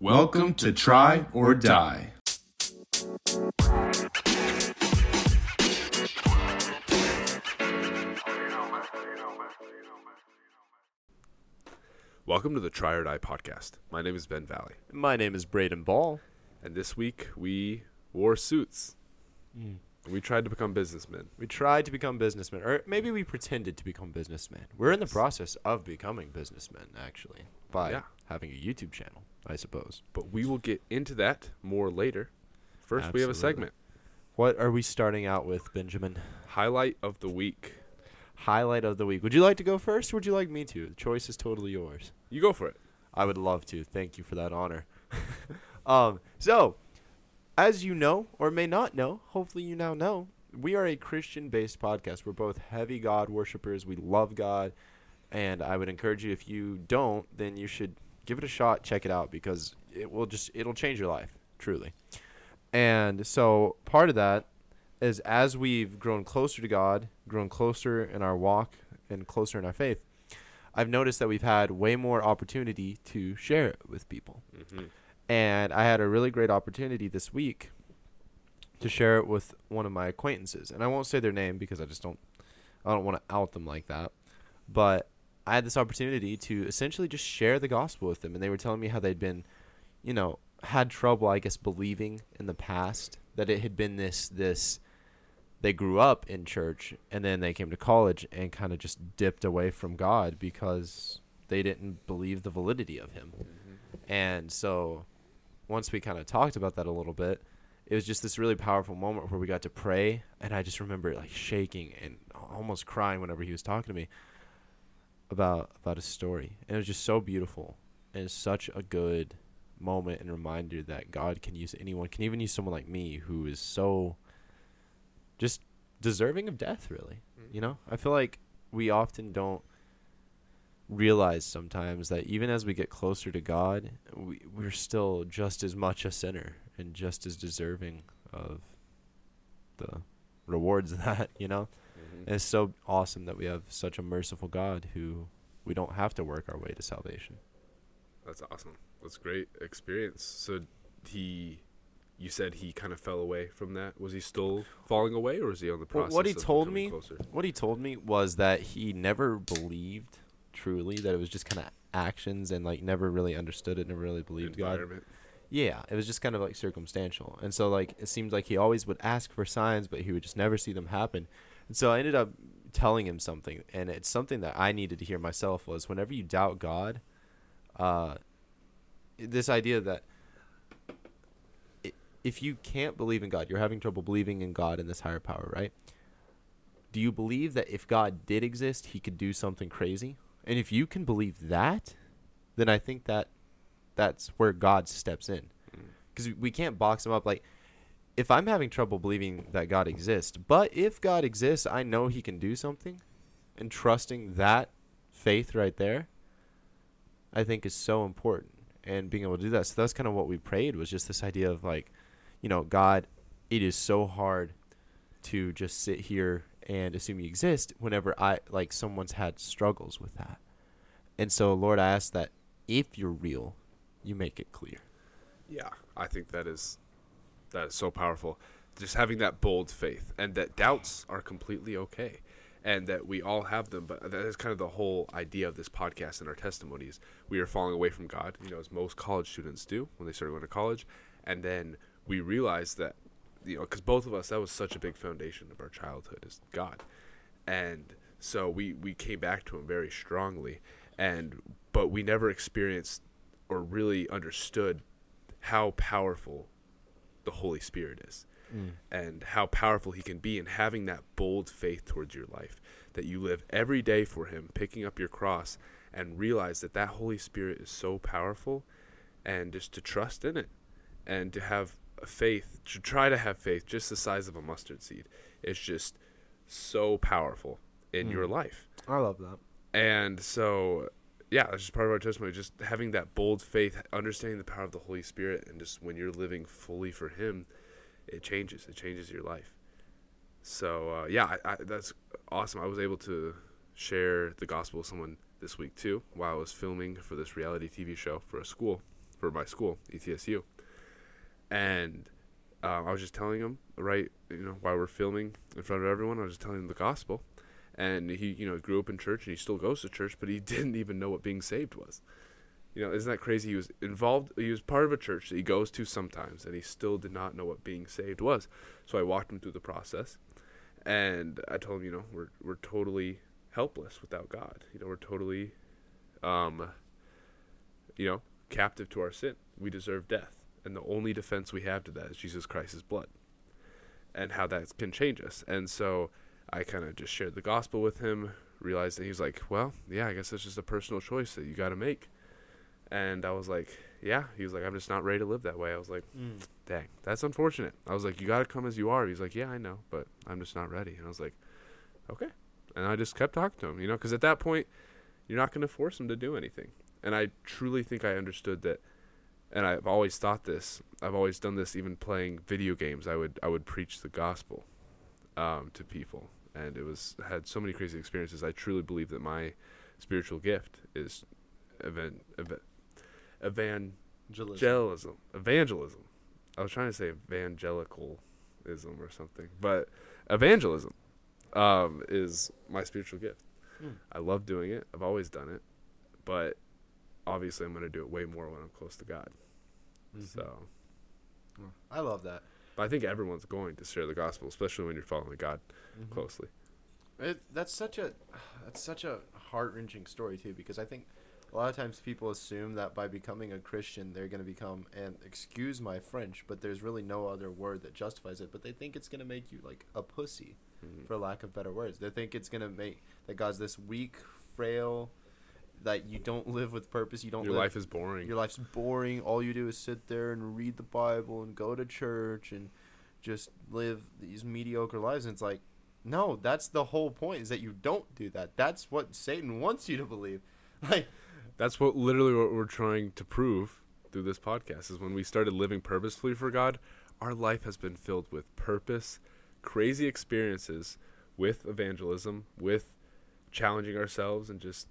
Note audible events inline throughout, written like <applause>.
Welcome to Try or Die. Welcome to the Try or Die podcast. My name is Ben Valley, My name is Braden Ball. and this week we wore suits. Mm. We tried to become businessmen. We tried to become businessmen, or maybe we pretended to become businessmen. We're in the process of becoming businessmen, actually, by Yeah. having a YouTube channel, I suppose. But we will get into that more later. First, we have a segment What are we starting out with, Benjamin? highlight of the week. Highlight of the week. Would you like to go first, or would you like me to? The choice is totally yours. You go for it. I would love to. Thank you for that honor. <laughs> um, so, as you know, or may not know, hopefully you now know, we are a Christian based podcast. We're both heavy God worshippers. We love God. And I would encourage you, if you don't, then you should give it a shot, check it out, because it will just, it'll change your life, truly. And so, part of that is as we've grown closer to God, grown closer in our walk, and closer in our faith, I've noticed that we've had way more opportunity to share it with people. Mm-hmm. And I had a really great opportunity this week to share it with one of my acquaintances. And I won't say their name because I just don't I don't want to out them like that. But I had this opportunity to essentially just share the gospel with them and they were telling me how they'd been, you know, had trouble I guess believing in the past that it had been this this they grew up in church and then they came to college and kind of just dipped away from God because they didn't believe the validity of him. Mm-hmm. And so once we kind of talked about that a little bit, it was just this really powerful moment where we got to pray and I just remember like shaking and almost crying whenever he was talking to me about about his story. And it was just so beautiful. And it's such a good moment and reminder that God can use anyone, can even use someone like me who is so just deserving of death really. Mm-hmm. You know? I feel like we often don't realize sometimes that even as we get closer to God, we, we're still just as much a sinner and just as deserving of the rewards of that, you know? And it's so awesome that we have such a merciful God who we don't have to work our way to salvation. That's awesome. That's a great experience. So he, you said he kind of fell away from that. Was he still falling away, or was he on the process? what he of told me- closer? What he told me was that he never believed truly that it was just kind of actions and like never really understood it, never really believed God. Yeah, it was just kind of like circumstantial. And so like it seemed like he always would ask for signs, but he would just never see them happen. And so I ended up telling him something, and it's something that I needed to hear myself was whenever you doubt God, uh this idea that if you can't believe in God, you're having trouble believing in God and this higher power, right? Do you believe that if God did exist, he could do something crazy? And if you can believe that, then I think that that's where God steps in. Because we can't box him up. Like, if I'm having trouble believing that God exists, but if God exists, I know he can do something, and trusting that faith right there, I think is so important. And being able to do that. So that's kind of what we prayed was just this idea of like, you know, God, it is so hard to just sit here and assume you exist whenever I like someone's had struggles with that. And so Lord, I ask that if you're real, you make it clear. Yeah, I think that is that is so powerful. Just having that bold faith and that doubts are completely okay and that we all have them, but that is kind of the whole idea of this podcast and our testimonies. We are falling away from God, you know, as most college students do when they start going to college, and then we realize that you know, cuz both of us that was such a big foundation of our childhood is God. And so we we came back to him very strongly and but we never experienced or really understood how powerful the Holy Spirit is mm. and how powerful he can be in having that bold faith towards your life that you live every day for him picking up your cross and realize that that Holy Spirit is so powerful and just to trust in it and to have a faith to try to have faith just the size of a mustard seed it's just so powerful in your mm. life. I love that. and so, yeah, that's just part of our testimony. Just having that bold faith, understanding the power of the Holy Spirit, and just when you're living fully for Him, it changes. It changes your life. So, uh, yeah, I, I, that's awesome. I was able to share the gospel with someone this week too while I was filming for this reality TV show for a school. for my school, ETSU, and uh, I was just telling him right, you know, while we're filming in front of everyone, I was just telling him the gospel, and he, you know, grew up in church and he still goes to church, but he <laughs> didn't even know what being saved was. You know, isn't that crazy? He was involved. He was part of a church that he goes to sometimes, and he still did not know what being saved was. So I walked him through the process, and I told him, you know, we're we're totally helpless without God. You know, we're totally, um, you know, captive to our sin. We deserve death, and the only defense we have to that is Jesus Christ's blood, and how that can change us. And so I kind of just shared the gospel with him. Realized that he was like, well, yeah, I guess it's just a personal choice that you got to make. And I was like, yeah. He was like, I'm just not ready to live that way. I was like, dang, that's unfortunate. I was like, you got to come as you are. He's like, yeah, I know, but I'm just not ready. And I was like, okay. And I just kept talking to him, you know, because at that point, you're not going to force him to do anything. And I truly think I understood that. And I've always thought this. I've always done this, even playing video games. I would I would preach the gospel um, to people, and it was had so many crazy experiences. I truly believe that my spiritual gift is event, event evangelism. Evangelism. I was trying to say evangelicalism or something, but evangelism um, is my spiritual gift. Hmm. I love doing it. I've always done it, but obviously I'm going to do it way more when I'm close to God. Mm-hmm. So, I love that. But I think everyone's going to share the gospel, especially when you're following God Mm-hmm. closely. It, that's such a that's such a heart wrenching story too because I think a lot of times people assume that by becoming a Christian they're going to become and excuse my French but there's really no other word that justifies it but they think it's going to make you like a pussy Mhm. for lack of better words they think it's going to make that God's this weak frail that you don't live with purpose you don't Your live, life is boring. your life's boring all you do is sit there and read the Bible and go to church and just live these mediocre lives and it's like no, that's the whole point is that you don't do that. That's what Satan wants you to believe. <laughs> Like That's what literally what we're trying to prove through this podcast is when we started living purposefully for God, our life has been filled with purpose, crazy experiences with evangelism, with challenging ourselves and just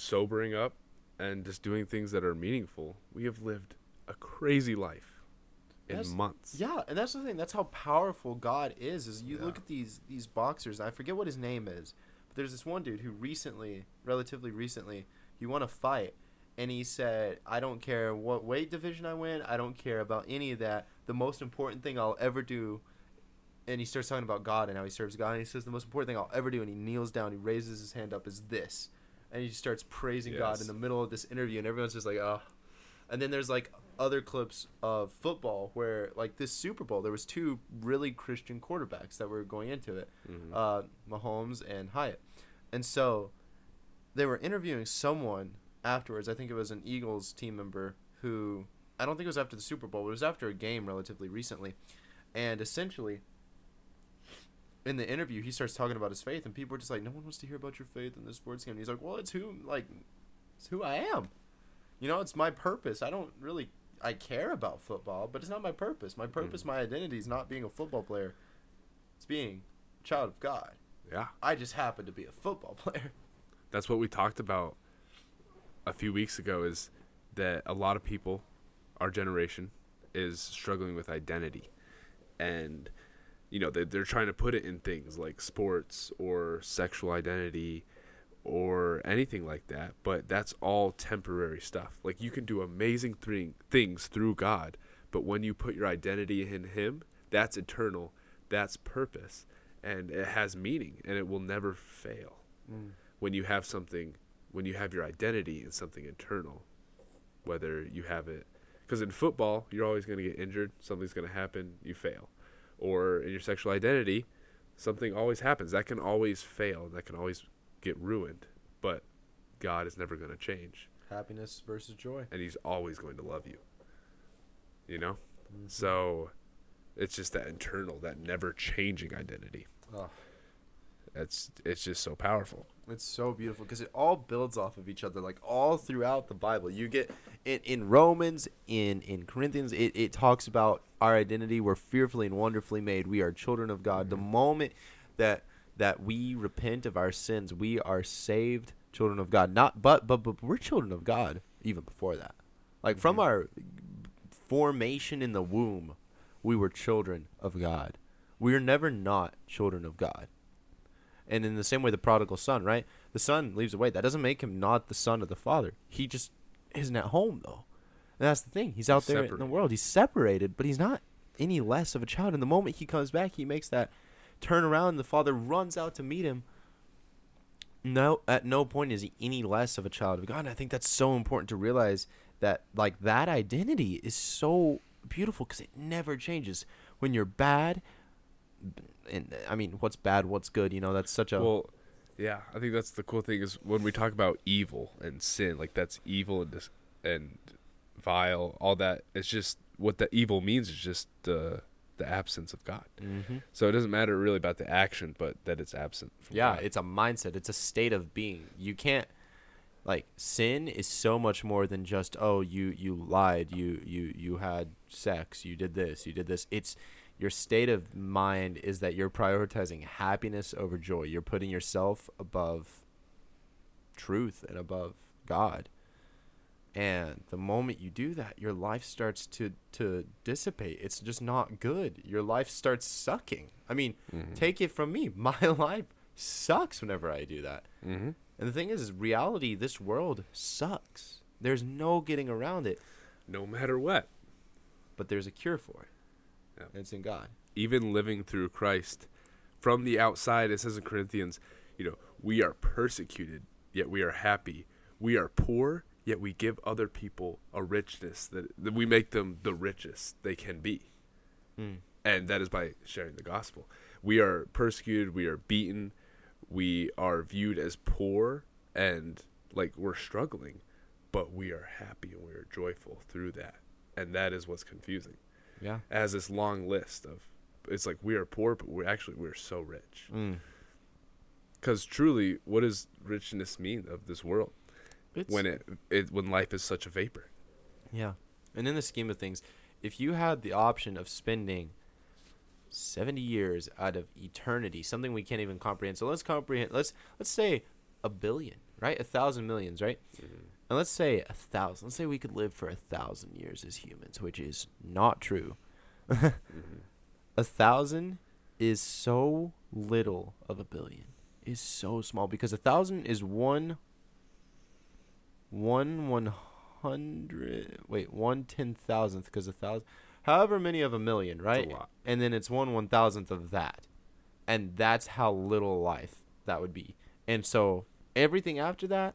sobering up and just doing things that are meaningful. We have lived a crazy life in That's- months. yeah, and that's the thing. That's how powerful God is. Is you Yeah. look at these these boxers. I forget what his name is, but there's this one dude who recently, relatively recently, he won a fight, and he said, "I don't care what weight division I win. I don't care about any of that. The most important thing I'll ever do." And he starts talking about God and how he serves God. And he says the most important thing I'll ever do, and he kneels down, he raises his hand up, is this, and he just starts praising God in the middle of this interview, and everyone's just like, "Oh." And then there's like other clips of football where like this Super Bowl, there was two really Christian quarterbacks that were going into it, Mhm. uh, Mahomes and Hyatt, and so they were interviewing someone afterwards. I think it was an Eagles team member who I don't think it was after the Super Bowl, but it was after a game relatively recently, and essentially. In the interview, he starts talking about his faith, and people are just like, "No one wants to hear about your faith in this sports game." And he's like, "Well, it's who, like, it's who I am. You know, it's my purpose. I don't really I care about football, but it's not my purpose. My purpose, Mhm. my identity is not being a football player. It's being a child of God. Yeah. I just happen to be a football <laughs> player. that's what we talked about a few weeks ago is that a lot of people our generation is struggling with identity and you know they, they're trying to put it in things like sports or sexual identity or anything like that but that's all temporary stuff. Like you can do amazing thing, things through god but when you put your identity in him that's eternal that's purpose and it has meaning and it will never fail. Mm. When you have something when you have your identity in something internal whether you have it because in football you're always going to get injured something's going to happen you fail or in your sexual identity something always happens. That can always fail. That can always get ruined. But god is never going to change. Happiness versus joy. and he's always going to love you. You know? Mm-hmm. So it's just that internal that never changing identity. Oh. That's it's just so powerful It's so beautiful because it all builds off of each other, like all throughout the Bible. You get in, in Romans, in in Corinthians, it, it talks about our identity. We're fearfully and wonderfully made. We are children of God. The mm-hmm. moment that that we repent of our sins, we are saved children of God. Not but but but we're children of God even before that. Like from mm-hmm. our formation in the womb, we were children of God. We are never not children of God. And in the same way, the prodigal son, right? The son leaves away. That doesn't make him not the son of the father. He just isn't at home, though. And that's the thing. He's out there in the world. He's separated, but he's not any less of a child. And the moment he comes back, he makes that turn around. And the father runs out to meet him. No, at no point is he any less of a child of God. And I think that's so important to realize that, like, that identity is so beautiful because it never changes. When you're bad, and I mean, what's bad, what's good, you know, that's such a. Well, yeah, I think that's the cool thing is when we talk about evil and sin, like that's evil and dis- and vile, all that. It's just what the evil means is just the the absence of God. hmm So it doesn't matter really about the action, but that it's absent. From Yeah, God. it's a mindset. It's a state of being. You can't like sin is so much more than just oh you you lied, you you you had sex, you did this, you did this. It's your state of mind is that you're prioritizing happiness over joy. You're putting yourself above truth and above God. And the moment you do that, your life starts to to dissipate. It's just not good. Your life starts sucking. I mean, take it from me. <laughs> My life sucks whenever I do that. Mhm. And the thing is, is reality, this world sucks. There's no getting around it, no matter what. but there's a cure for it. Yeah. It's in God. even living through Christ from the outside, it says in Corinthians, you know, we are persecuted, yet we are happy. We are poor, yet we give other people a richness that, that we make them the richest they can be. Mm. And that is by sharing the gospel. We are persecuted, we are beaten, we are viewed as poor and like we're struggling, but we are happy and we are joyful through that. And that is what's confusing Yeah. as this long list of it's like we are poor but we're actually we're so rich Mm. because truly what does richness mean of this world It's, when it, it when life is such a vapor Yeah. And in the scheme of things, if you had the option of spending 70 years out of eternity, something we can't even comprehend. So let's comprehend let's let's say a billion, right? A thousand millions, right? And let's say a thousand. Let's say we could live for a thousand years as humans, which is not true. Mm-hmm. A thousand is so little of a billion. Is so small because a thousand is one one one hundred wait one ten thousandth because a thousand however many of a million right lot. and then it's one one thousandth of that and that's how little life that would be and so everything after that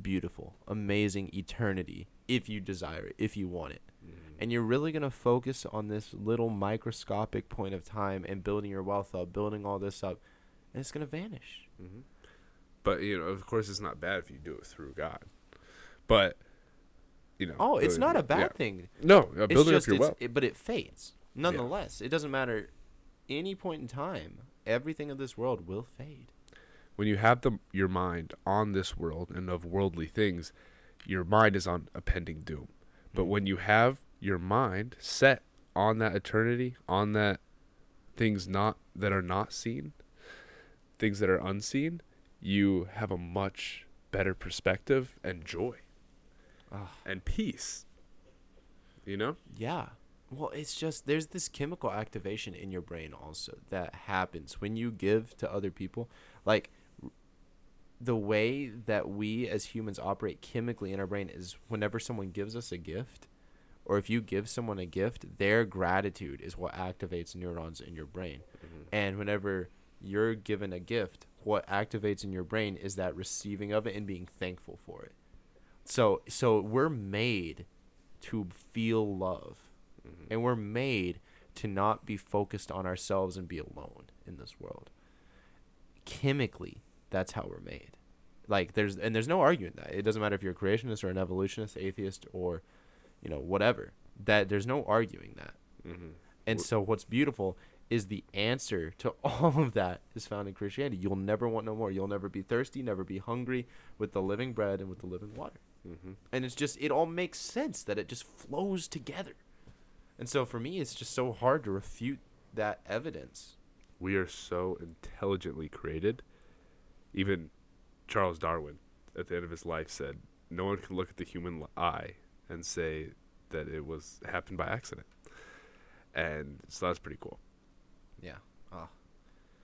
beautiful amazing eternity if you desire it if you want it and you're really going to focus on this little microscopic point of time and building your wealth up building all this up and it's going to vanish but you know of course it's not bad if you do it through god but you know oh it's not a bad yeah. thing no uh, It's building just, up your it's- wealth it- but it fades. Nonetheless, it doesn't matter any point in time. Everything of this world will fade. When you have the your mind on this world and of worldly things your mind is on a pending doom but when you have your mind set on that eternity on that things not that are not seen things that are unseen you have a much better perspective and joy Ah. and peace you know Yeah. Well, it's just there's this chemical activation in your brain also that happens when you give to other people. Like the way that we as humans operate chemically in our brain is whenever someone gives us a gift or if you give someone a gift, their gratitude is what activates neurons in your brain. Mm-hmm. And whenever you're given a gift, what activates in your brain is that receiving of it and being thankful for it. So so we're made to feel love. Mm-hmm. And we're made to not be focused on ourselves and be alone in this world. Chemically, that's how we're made. Like there's and there's no arguing that. It doesn't matter if you're a creationist or an evolutionist, atheist or you know, whatever. That there's no arguing that. mm-hmm. And so what's beautiful is the answer to <laughs> all of that is found in Christianity. You'll never want no more. You'll never be thirsty, never be hungry with the living bread and with the living water. Mm-hmm. And it's just it all makes sense that it just flows together. And so for me it's just so hard to refute that evidence. we are so intelligently created. Even Charles Darwin, at the end of his life, said, "No one can look at the human eye and say that it was happened by accident. And so that's pretty cool. Yeah. Oh.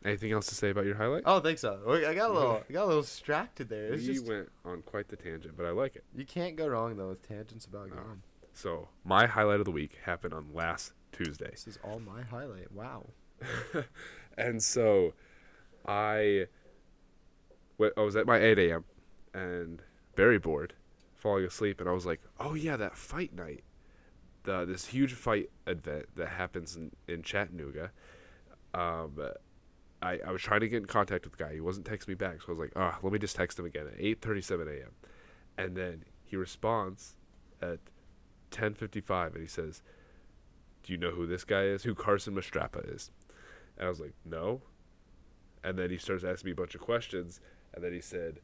Anything else to say about your highlight? I don't think so. I got a little, <laughs> I got a little distracted there. It's you just went on quite the tangent, but I like it. you can't go wrong though with tangents about. God. So my highlight of the week happened on last Tuesday. This is all my highlight. Wow. <laughs> and so I, I was at my 8 a.m. and very bored, falling asleep, and I was like, "Oh yeah, that fight night, the this huge fight event that happens in, in Chattanooga." Um, I I was trying to get in contact with the guy. He wasn't texting me back, so I was like, "Ah, let me just text him again at 8:37 a.m." And then he responds at 10:55, and he says, "Do you know who this guy is? Who Carson Mastrapa is?" And I was like, no. And then he starts asking me a bunch of questions. And then he said,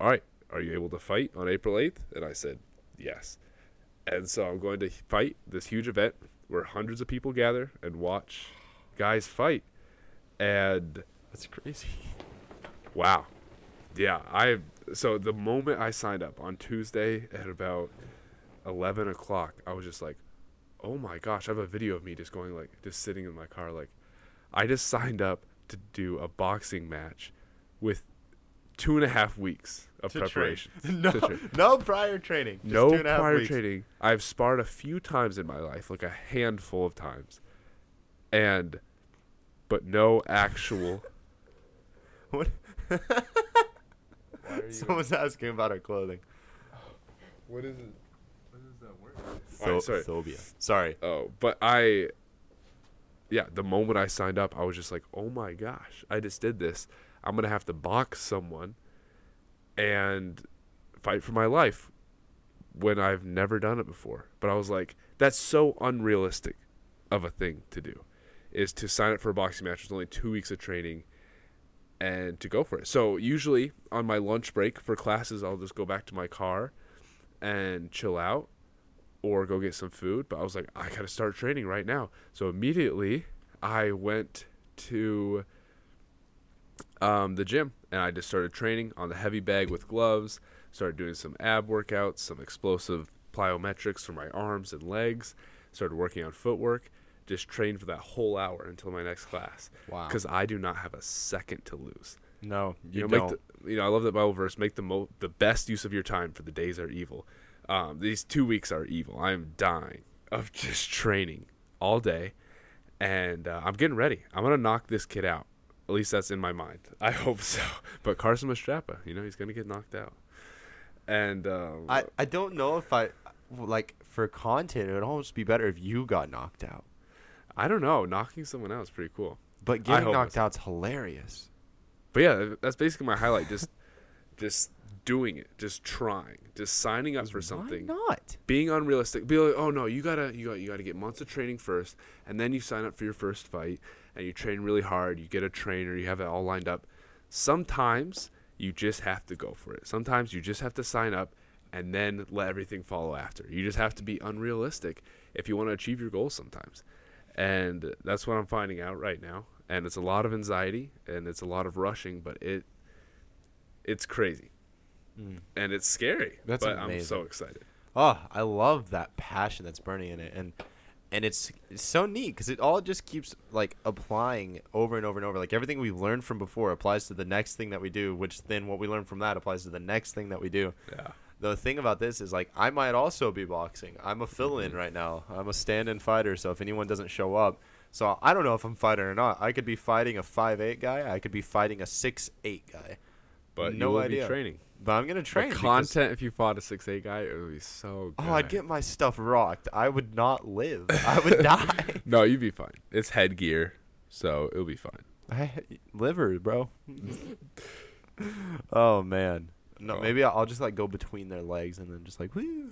all right, are you able to fight on April 8th? And I said, yes. And so I'm going to fight this huge event where hundreds of people gather and watch guys fight. And That's crazy. wow. Yeah, I so the moment I signed up on Tuesday at about 11 o'clock, I was just like, oh my gosh, I have a video of me just going like, just sitting in my car, like, I just signed up to do a boxing match with two and a half weeks of To train. preparation. <laughs> no, train. no prior training. Just no two and a half prior weeks. training. I've sparred a few times in my life, like a handful of times, and but no actual. <laughs> What? Why are <laughs> Someone's asking about our clothing. <sighs> What is it? What is that word? Pho- Alright, sorry. Phobia. Sorry. Oh, but I, yeah, the moment I signed up, I was just like, oh my gosh, I just did this. I'm gonna have to box someone and fight for my life when I've never done it before. But I was like, that's so unrealistic of a thing to do, is to sign up for a boxing match with only two weeks of training and to go for it. So usually on my lunch break for classes, I'll just go back to my car and chill out or go get some food. But I was like, I gotta start training right now. So immediately I went to um, the gym and I just started training on the heavy bag with gloves. Started doing some ab workouts, some explosive plyometrics for my arms and legs. Started working on footwork. Just trained for that whole hour until my next class. Wow. Because I do not have a second to lose. No, you, You, know, don't. make the, you know, I love that Bible verse. Make the mo- the best use of your time, for the days are evil. Um, these two weeks are evil. I am dying of <laughs> just training all day, and uh, I'm getting ready. I'm gonna knock this kid out. At least that's in my mind. <laughs> I hope so. But Carson Mastrapa, you know, he's gonna get knocked out. And um, I, I don't know if I like for content. It would almost be better if you got knocked out. I don't know. Knocking someone out is pretty cool. But getting knocked out's hilarious. But yeah, that's basically my highlight. Just, <laughs> just doing it, just trying, just signing up for something. Why not? being unrealistic be like oh no you gotta you got you gotta get months of training first and then you sign up for your first fight and you train really hard you get a trainer you have it all lined up sometimes you just have to go for it. Sometimes you just have to sign up and then let everything follow after. You just have to be unrealistic if you want to achieve your goals sometimes. And that's what i'm finding out right now. And it's a lot of anxiety and it's a lot of rushing but it it's crazy. Mm. And it's scary That's but i'm so excited. Oh, I love that passion that's burning in it, and and it's, it's so neat because it all just keeps like applying over and over and over. Like everything we've learned from before applies to the next thing that we do, which then what we learn from that applies to the next thing that we do. yeah The thing about this is like I might also be boxing. I'm a fill-in Mm-hmm. right now. I'm a stand-in fighter. So if anyone doesn't show up, so I don't know if I'm fighting or not. I could be fighting a five eight guy. I could be fighting a six eight guy. but No idea. be training. But I'm gonna train. The content if you fought a six eight guy, it would be so good. Oh, I'd get my stuff rocked. I would <laughs> not live. I would die. <laughs> no, you'd be fine. It's headgear, so it'll be fine. I, liver, bro. <laughs> oh man. No, Oh. maybe I'll I'll just like go between their legs and then just like woo.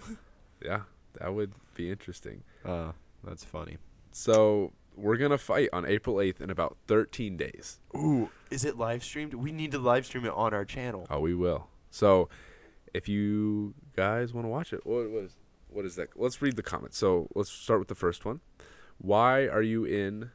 Yeah, that would be interesting. Uh, that's funny. So we're gonna fight on April eighth in about thirteen days. Ooh, is it live streamed? We need to live stream it on our channel. Oh, we will. So if you guys want to watch it, what was what is that? Let's read the comments. So let's start with the first one. Why are you in?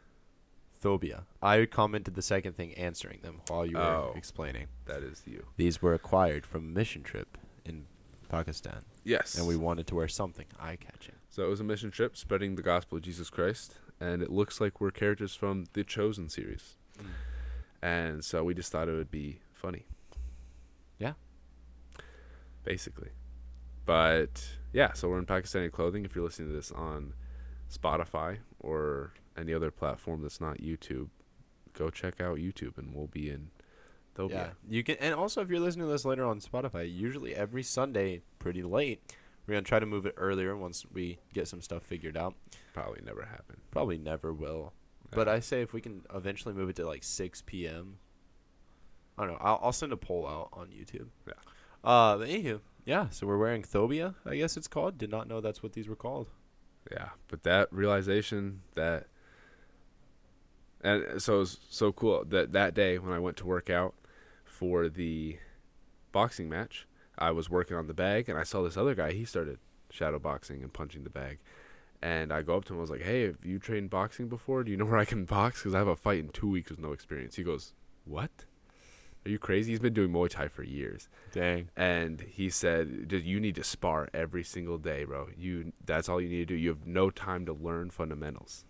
Phobia. I commented the second thing answering them while you were Oh. explaining. That is you. These were acquired from a mission trip in Pakistan, Yes. and we wanted to wear something eye-catching. So it was a mission trip spreading the gospel of Jesus Christ, and it looks like we're characters from the Chosen series. Mm. And so we just thought it would be funny. Basically. But yeah, so we're in Pakistani clothing. If you're listening to this on Spotify or any other platform that's not YouTube, go check out YouTube and we'll be in Thobia. Yeah, you can, and also if you're listening to this later on Spotify, usually every Sunday, pretty late, we're gonna try to move it earlier once we get some stuff figured out. Probably never happen. Probably never will, but I say if we can eventually move it to like 6 p.m. I don't know. I'll, I'll send a poll out on YouTube. Yeah. Uh, but anywho, yeah. So we're wearing Thobia, I guess it's called. Did not know that's what these were called. Yeah, but that realization that, and so it was so cool that that day when I went to work out for the boxing match, I was working on the bag and I saw this other guy. He started shadow boxing and punching the bag, and I go up to him. I was like, "Hey, have you trained boxing before? Do you know where I can <laughs> box? Because I have a fight in two weeks with no experience." He goes, "What? Are you crazy? He's been doing Muay Thai for years." Dang. and he said "Just- you need to spar every single day bro you that's all you need to do you have no time to learn fundamentals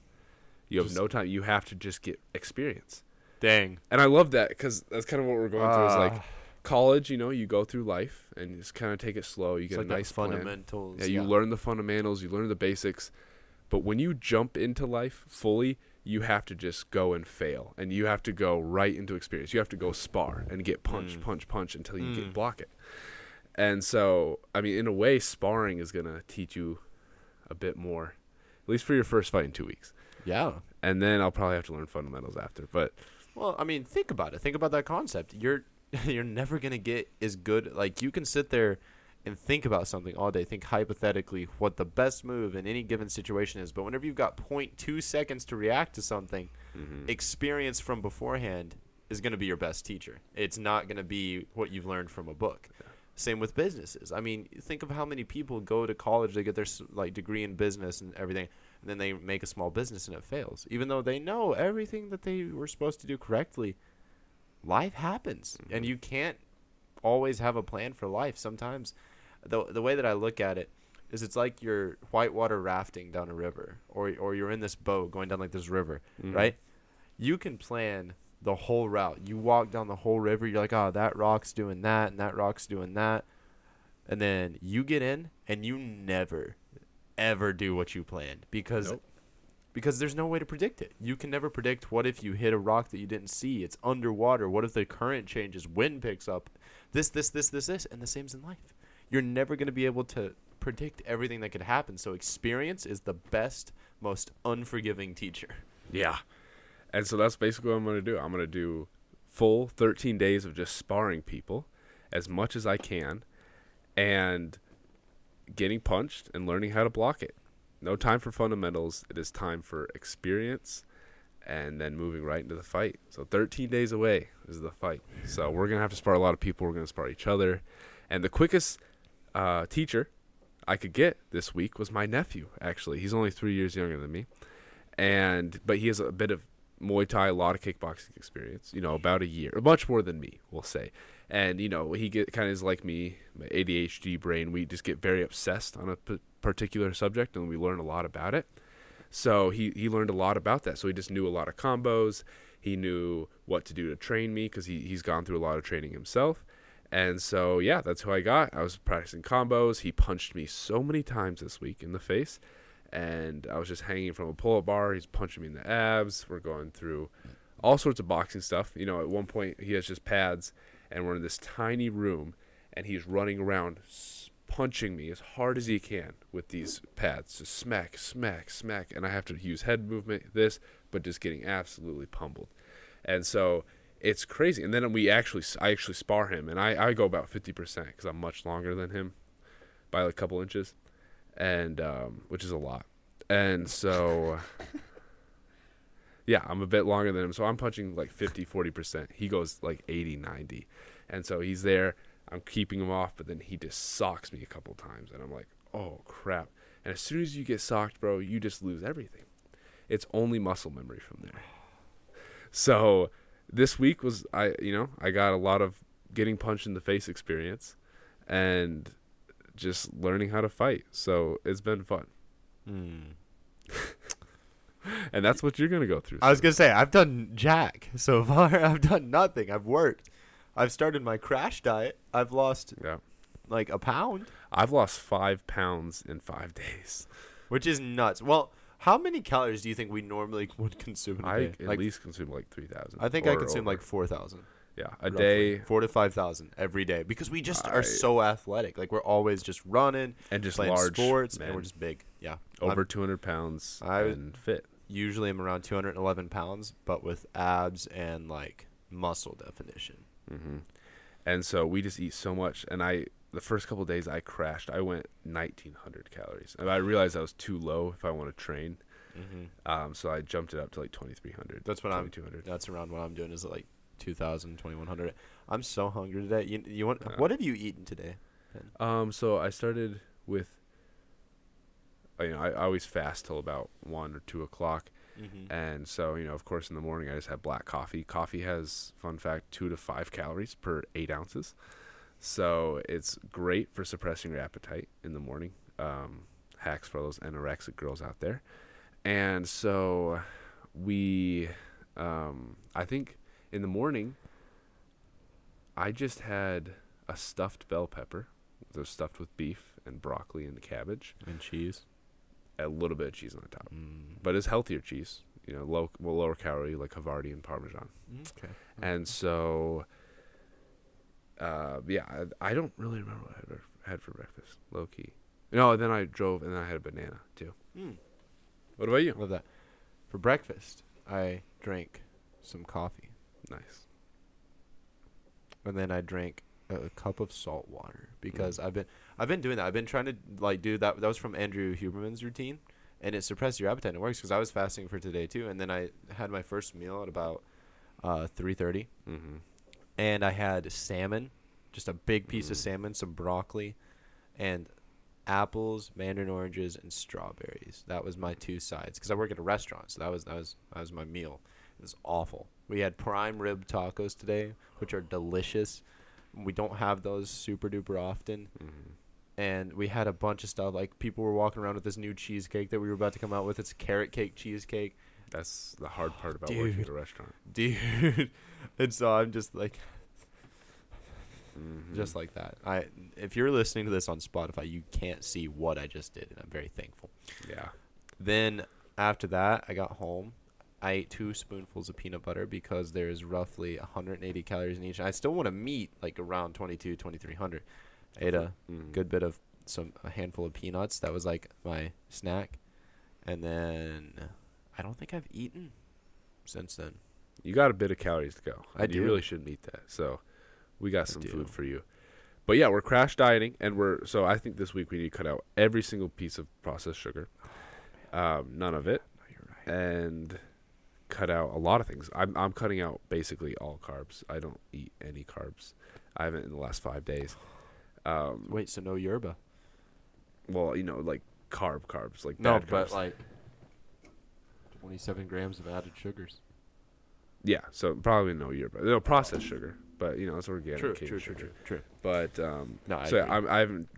you have Just- no time you have to just get experience Dang. and i love that because that's kind of what we're going through is like Ah. college you know you go through life and just kind of take it slow you It's get like a nice plan. fundamentals. yeah you learn the fundamentals you learn the basics but when you jump into life fully you have to just go and fail and you have to go right into experience you have to go spar and get punch Mm. punch punch until you Mm. get block it and so i mean in a way sparring is going to teach you a bit more at least for your first fight in two weeks Yeah. and then i'll probably have to learn fundamentals after but Well, I mean, think about it. Think about that concept. You're <laughs> you're never gonna get as good. Like you can sit there and think about something all day. Think hypothetically what the best move in any given situation is. But whenever you've got 0.2 seconds to react to something, mm-hmm. experience from beforehand is gonna be your best teacher. It's not gonna be what you've learned from a book. Same with businesses. I mean, think of how many people go to college, they get their like degree in business and everything, and then they make a small business and it fails. Even though they know everything that they were supposed to do correctly, life happens, and mm-hmm. you can't always have a plan for life. Sometimes, the the way that I look at it is, it's like you're whitewater rafting down a river, or or you're in this boat going down like this river, mm-hmm. right? You can plan the whole route. You walk down the whole river. You're like, oh, that rock's doing that, and that rock's doing that, and then you get in, and you never, ever do what you planned because Nope. because there's no way to predict it. You can never predict what if you hit a rock that you didn't see. It's underwater. What if the current changes, wind picks up, this, this, this, this, this, and the same's in life. You're never going to be able to predict everything that could happen. So experience is the best, most unforgiving teacher. Yeah. And so that's basically what I'm going to do. I'm going to do full 13 days of just sparring people as much as I can and getting punched and learning how to block it. No time for fundamentals. It is time for experience and then moving right into the fight. So 13 days away is the fight. So we're going to have to spar a lot of people. We're going to spar each other. And the quickest uh, teacher I could get this week was my nephew, actually. He's only three years younger than me and but he has a bit of Muay Thai, a lot of kickboxing experience. You know, about a year, much more than me, we'll say. And you know, he get kind of is like me, my ADHD brain. We just get very obsessed on a p- particular subject, and we learn a lot about it. So he he learned a lot about that. So he just knew a lot of combos. He knew what to do to train me because he he's gone through a lot of training himself. And so yeah, that's who I got. I was practicing combos. He punched me so many times this week in the face and I was just hanging from a pull-up bar. He's punching me in the abs. We're going through all sorts of boxing stuff. You know, at one point he has just pads, and we're in this tiny room, and he's running around punching me as hard as he can with these pads, just smack, smack, smack, and I have to use head movement, this, but just getting absolutely pummeled, and so it's crazy. And then we actually, I actually spar him, and I, I go about fifty percent because I'm much longer than him by a couple inches and um, which is a lot. And so, <laughs> yeah, I'm a bit longer than him. So I'm punching like 50, 40%. He goes like 80, 90. And so he's there. I'm keeping him off, but then he just socks me a couple times. And I'm like, oh, crap. And as soon as you get socked, bro, you just lose everything. It's only muscle memory from there. So this week was, I, you know, I got a lot of getting punched in the face experience. And just learning how to fight. So it's been fun, Hmm. <laughs> and that's what you're gonna go through. I was gonna say I've done jack so <laughs> far. I've done nothing. I've worked. I've started my crash diet. I've lost yeah, like a pound, I've lost five pounds in five days. which is nuts. Well, how many calories do you think we normally <laughs> would consume in a I day? at like, least consume like three thousand. I think I consume like four thousand. yeah a day four to five thousand every day because we just I- are so athletic. Like we're always just running, and just playing large sports, men, and we're just big. Yeah, over two hundred pounds I- and fit. usually I'm around 211 pounds, but with abs and like muscle definition. hmm And so we just eat so much. And I, the first couple days I crashed. I went 1900 calories. And I realized I was too low if I want to train. Mm-hmm. Um, so I jumped it up to like 2300. That's what I'm. 2200. That's around what I'm doing is like 2,000, 2,100. I'm so hungry today. You, you want? What have you eaten today? Um, so I started with. uh, You know, I, I always fast till about one or two o'clock, Mm-hmm. and so you know, of course, in the morning I just have black coffee. Coffee has, fun fact, two to five calories per eight ounces, so it's great for suppressing your appetite in the morning. Um, hacks for those anorexic girls out there, and so we, um, I think in the morning, I just had a stuffed bell pepper. Was stuffed with beef and broccoli and cabbage, And cheese. a little bit of cheese on the top Mm. but it's healthier cheese. You know, low, well, lower calorie like Havarti and Parmesan. Okay. And so, uh, yeah, I, I don't really remember what I had, had for breakfast. Low key. No, then I drove and then I had a banana too. Mm. What about you? Love that. For breakfast, I drank some coffee, Nice. and then I drank a cup of salt water because I've been I've been doing that. I've been trying to like do that. That was from Andrew Huberman's routine, and it suppresses your appetite. and It works because I was fasting for today too, and then I had my first meal at about uh, three thirty, Mm-hmm. And I had salmon, just a big piece of Mm. salmon, some broccoli, and apples, mandarin oranges, and strawberries. That was my two sides because I work at a restaurant, so that was that was that was my meal. It was awful. We had prime rib tacos today, which are delicious. We don't have those super duper often. Mm-hmm. And we had a bunch of stuff. Like people were walking around with this new cheesecake that we were about to come out with. It's carrot cake cheesecake, That's the hard part about working at a restaurant. <laughs> dude. and so I'm just like, Mhm. just like that. I if you're listening to this on Spotify, you can't see what I just did, and I'm very thankful. yeah. Then after that, I got home. I ate two spoonfuls of peanut butter because there's roughly 180 calories in each. I still want to meet like around 22, 2300. I ate a Mhm. good bit of some a handful of peanuts. That was like my snack, and then I don't think I've eaten since then. You got a bit of calories to go. I You do. really shouldn't eat that. So we got I some do. food for you. But yeah, we're crash dieting, and we're so I think this week we need to cut out every single piece of processed sugar, um, none of it, No, you're right. and cut out a lot of things. I'm I'm cutting out basically all carbs. I don't eat any carbs. I haven't in the last five days. Um, Wait, so no yerba? well, you know, like carb carbs, like No, but carbs. like 27 grams of added sugars. yeah, so probably no yerba, no processed sugar, but you know it's organic. True, cane true, true, sugar. true, true. But um, No, I so agree. I'm, I haven't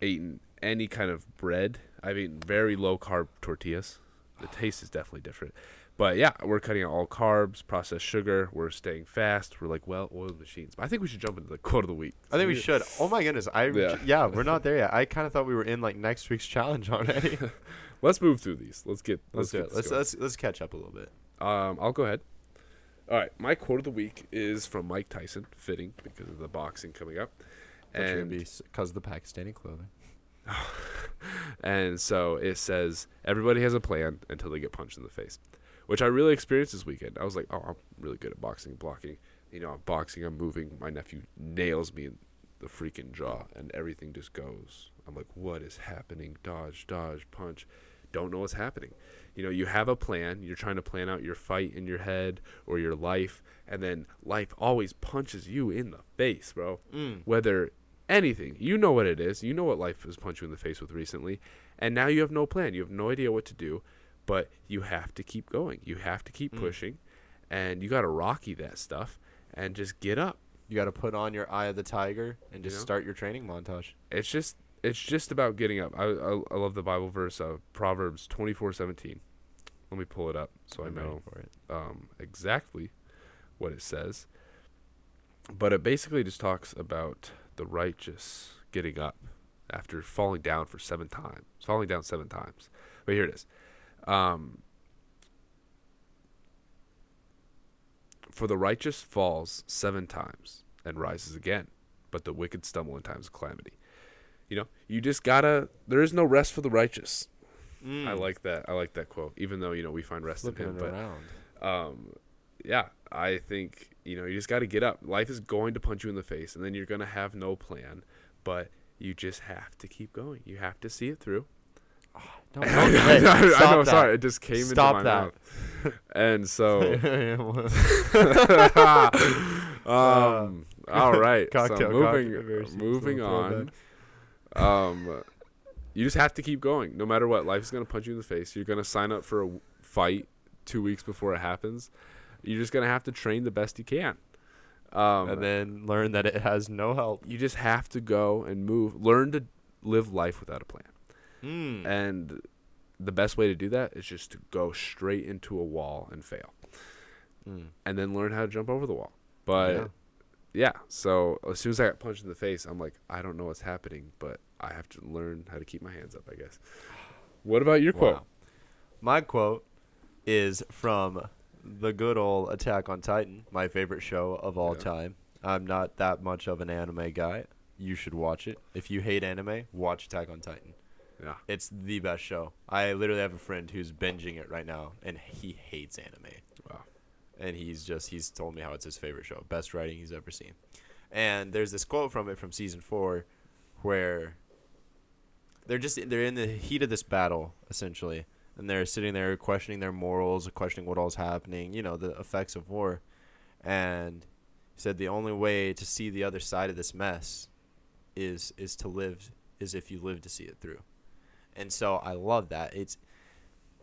eaten any kind of bread. I've eaten very low carb tortillas. The taste is definitely different. But yeah, we're cutting out all carbs, processed sugar. We're staying fast. We're like well-oiled machines. But I think we should jump into the quote of the week. I think we should. Oh my goodness, I Yeah. yeah. we're not there yet. I kind of thought we were in like next week's challenge already. <laughs> Let's move through these. Let's get. let's do get it. Let's going. let's let's catch up a little bit. Um, I'll go ahead. All right, my quote of the week is from Mike Tyson, fitting because of the boxing coming up. And because of the Pakistani clothing. <laughs> And so it says everybody has a plan until they get punched in the face, which I really experienced this weekend. I was like, oh, I'm really good at boxing and blocking. You know, I'm boxing, I'm moving. My nephew nails me in the freaking jaw, and everything just goes. I'm like, what is happening? Dodge, dodge, punch. Don't know what's happening. You know, you have a plan. You're trying to plan out your fight in your head or your life, and then life always punches you in the face, bro Mm. whether anything. You know what it is. You know what life has punched you in the face with recently. And now you have no plan. You have no idea what to do, but you have to keep going. You have to keep Mm. pushing. And you got to rocky that stuff and just get up. You got to put on your eye of the tiger and just start your training montage. It's just it's just about getting up. I I, I love the Bible verse of Proverbs twenty four seventeen. Let me pull it up so I I'm ready know um, exactly what it says. But it basically just talks about the righteous getting up after falling down for seven times, falling down seven times. But here it is. Um, For the righteous falls seven times and rises again, but the wicked stumble in times of calamity. You know, you just gotta. There is no rest for the righteous. I like that. I like that quote. Even though you know we find rest in flipping him, but um, yeah, I think you know you just got to get up. Life is going to punch you in the face, and then you're gonna have no plan, but you just have to keep going. You have to see it through. <sighs> Don't, don't, hey, <laughs> know, stop that. sorry, it just came Stop into my that. mouth, and <laughs> so <laughs> um, all right. Cocktail so moving, moving on. Um, you just have to keep going, no matter what. Life is gonna punch you in the face. You're gonna sign up for a fight two weeks before it happens. You're just gonna have to train the best you can. Um, and then learn that it has no help. you just have to go and move. Learn to live life without a plan. Mm. And the best way to do that is just to go straight into a wall and fail, Mm. and then learn how to jump over the wall. But yeah. so as soon as I got punched in the face, I'm like, I don't know what's happening, but I have to learn how to keep my hands up. I guess. What about your quote? Wow. My quote is from the good old Attack on Titan, my favorite show of all Yeah. time. I'm not that much of an anime guy. You should watch it. If you hate anime, watch Attack on Titan. Yeah. It's the best show. I literally have a friend who's binging it right now, and he hates anime. Wow. And he's just he's told me how it's his favorite show, best writing he's ever seen. And there's this quote from it from season four, where they're just they're in the heat of this battle essentially, and they're sitting there questioning their morals, questioning what all's happening, you know, the effects of war. And he said the only way to see the other side of this mess is is to live is if you live to see it through. And so I love that. It's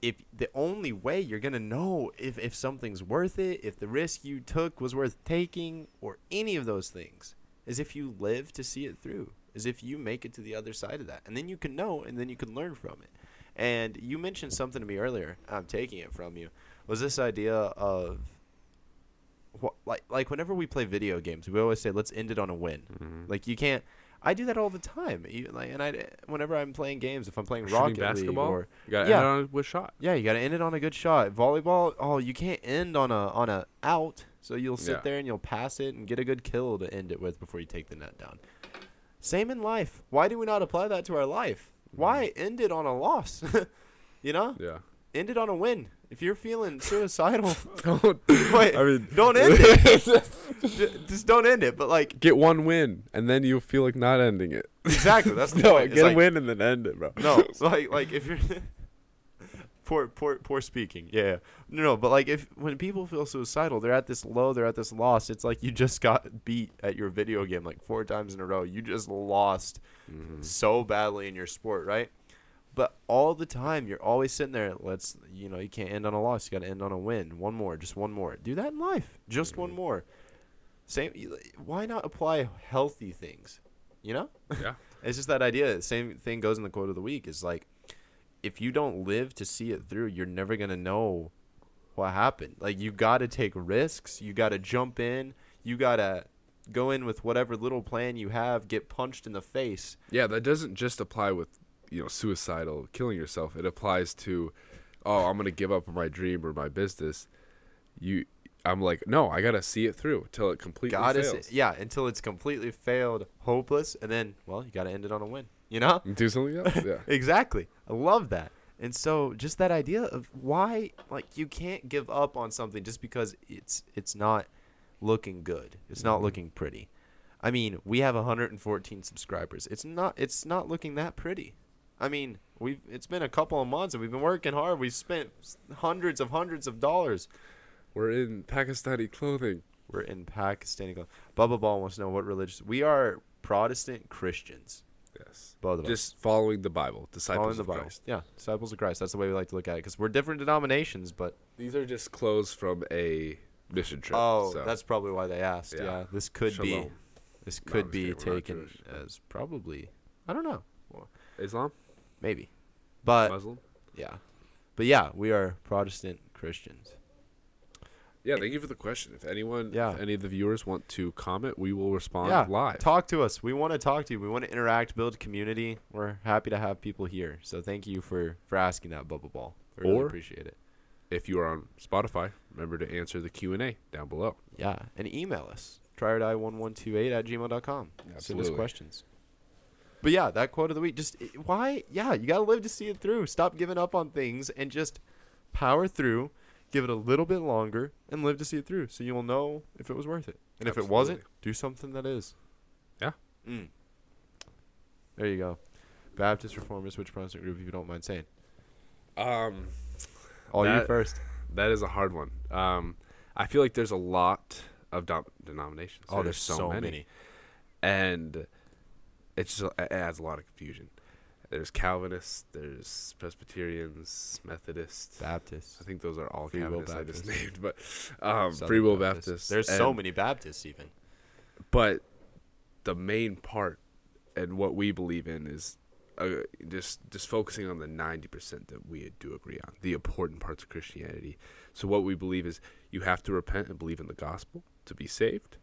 if the only way you're gonna know if, if something's worth it, if the risk you took was worth taking, or any of those things, is if you live to see it through. Is if you make it to the other side of that. And then you can know and then you can learn from it. And you mentioned something to me earlier, I'm taking it from you, was this idea of like like whenever we play video games, we always say let's end it on a win. Mhm. Like you can't. I do that all the time. Even like, and I whenever I'm playing games, if I'm playing Shooting Rocket basketball, League or you got to Yeah. end on with shot. yeah, you got to end it on a good shot. Volleyball, oh, you can't end on a on a out. So you'll sit Yeah. there and you'll pass it and get a good kill to end it with before you take the net down. Same in life. Why do we not apply that to our life? Why mm. end it on a loss? <laughs> you know, Yeah. end it on a win. If you're feeling <laughs> suicidal, <laughs> Don't. <laughs> wait, I mean, don't end it. Ju- Just don't end it. But like get one win, and then you'll feel like not ending it. exactly, that's the no, get like- a win and then end it, bro. No, so like like if you're poor poor poor speaking. Yeah. No, no, but like if when people feel suicidal, they're at this low, they're at this loss. It's like you just got beat at your video game like four times in a row. You just lost Mhm. so badly in your sport, right? But all the time you're always sitting there, let's you know, you can't end on a loss, you got to end on a win. One more, just one more. Do that in life. Just one Mhm. more. Same why not apply healthy things? You know? Yeah. <laughs> It's just that idea. Same thing goes in the quote of the week. Is like, if you don't live to see it through, you're never gonna know what happened. Like you got to take risks. You got to jump in. You got to go in with whatever little plan you have. Get punched in the face. Yeah, that doesn't just apply with you know suicidal killing yourself. It applies to, oh, I'm gonna give up on my dream or my business. You, I'm like, no, I gotta see it through till it completely to fails. yeah until it's completely failed, hopeless, and then well, you got to end it on a win. You know? <laughs> Do something else. Yeah. <laughs> exactly. I love that. And so just that idea of why like you can't give up on something just because it's it's not looking good. It's not Mhm. looking pretty. I mean, we have 114 subscribers. It's not it's not looking that pretty. I mean, we've it's been a couple of months and we've been working hard. We've spent hundreds of hundreds of dollars. We're in Pakistani clothing. We're in Pakistani. Glo- Bubba Ball wants to know what religion. We are Protestant Christians. Yes. Both of us. Just following the Bible, disciples Following the of Bible. Christ. Yeah, disciples of Christ. That's the way we like to look at it because we're different denominations, but These are just clothes from a mission trip. oh, so. that's probably why they asked. Yeah, Yeah. this could be this could I'm be kidding, taken as probably I don't know. Islam, maybe, but Muslim. yeah, but yeah, we are Protestant Christians. Yeah, thank you for the question. If anyone, Yeah. if any of the viewers want to comment, we will respond yeah, live. talk to us. We want to talk to you. We want to interact, build community. We're happy to have people here. So thank you for for asking that, Bubble Ball. I really Or- appreciate it. if you are on Spotify, remember to answer the Q and A down below. Yeah, and email us tryordie1128 at gmail.com. Send us questions. But yeah, that quote of the week. Just why? Yeah, you gotta live to see it through. Stop giving up on things and just power through. Give it a little bit longer and live to see it through, so you'll know if it was worth it. And if it wasn't, do something that is. Yeah. Mm. There you go. Baptist Reformist, which Protestant group, if you don't mind saying. Um, All you first. that is a hard one. Um, I feel like there's a lot of dom- denominations. Oh, there's so, many. and it's just, it adds a lot of confusion. There's Calvinists, there's Presbyterians, Methodists. Baptists. I think those are all Free Will Calvinists I just Baptists. named, but um, Free Will Baptists. Baptists. There's so many Baptists even. but the main part and what we believe in is uh, just just focusing on the 90% that we do agree on the important parts of christianity so what we believe is you have to repent and believe in the gospel to be saved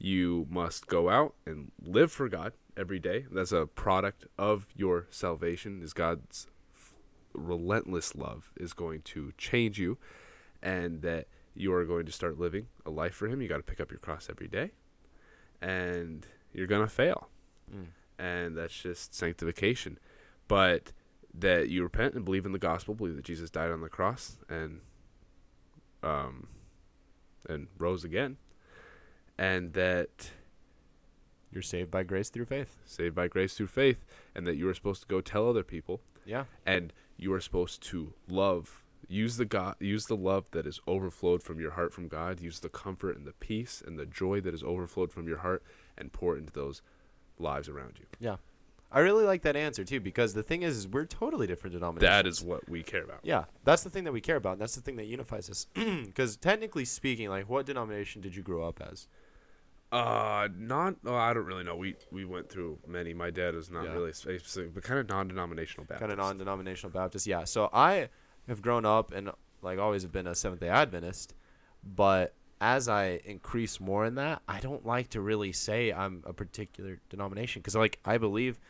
you must go out and live for god every day. That's a product of your salvation is god's relentless love is going to change you and that you are going to start living a life for him. You got to pick up your cross every day and you're gonna fail. Mm. and that's just sanctification. But that you repent and believe in the gospel believe that jesus died on the cross and um and rose again and that You're saved by grace through faith. saved by grace through faith and that you are supposed to go tell other people Yeah. and you are supposed to love use the god use the love that is overflowed from your heart from god use the comfort and the peace and the joy that is overflowed from your heart and pour it into those lives around you Yeah. I really like that answer too because the thing is, is we're totally different denominations. that is what we care about Yeah, that's the thing that we care about. And that's the thing that unifies us. <clears throat> Because technically speaking, like, what denomination did you grow up as? Uh not oh, i don't really know we we went through many my dad is not Yeah. really specific but kind of non-denominational Baptist. Kind of non-denominational Baptist. Yeah. So I have grown up and like always have been a Seventh Day Adventist, but as I increase more in that, I don't like to really say I'm a particular denomination because like I believe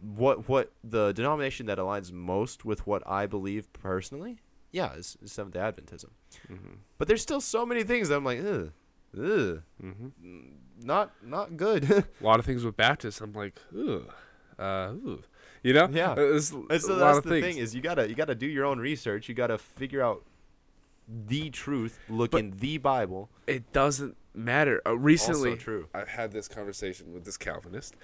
what what the denomination that aligns most with what I believe personally, yeah, is, is Seventh Day Adventism. Mhm. But there's still so many things that I'm like, ugh, ugh, Mhm. not not good. <laughs> a lot of things with baptists i'm like Ugh, uh ooh. you know Yeah. it's, And so a lot that's of the things thing is you gotta you gotta do your own research. You gotta figure out the truth, look But- in the Bible. it doesn't matter. Uh, recently. I've had this conversation with this Calvinist,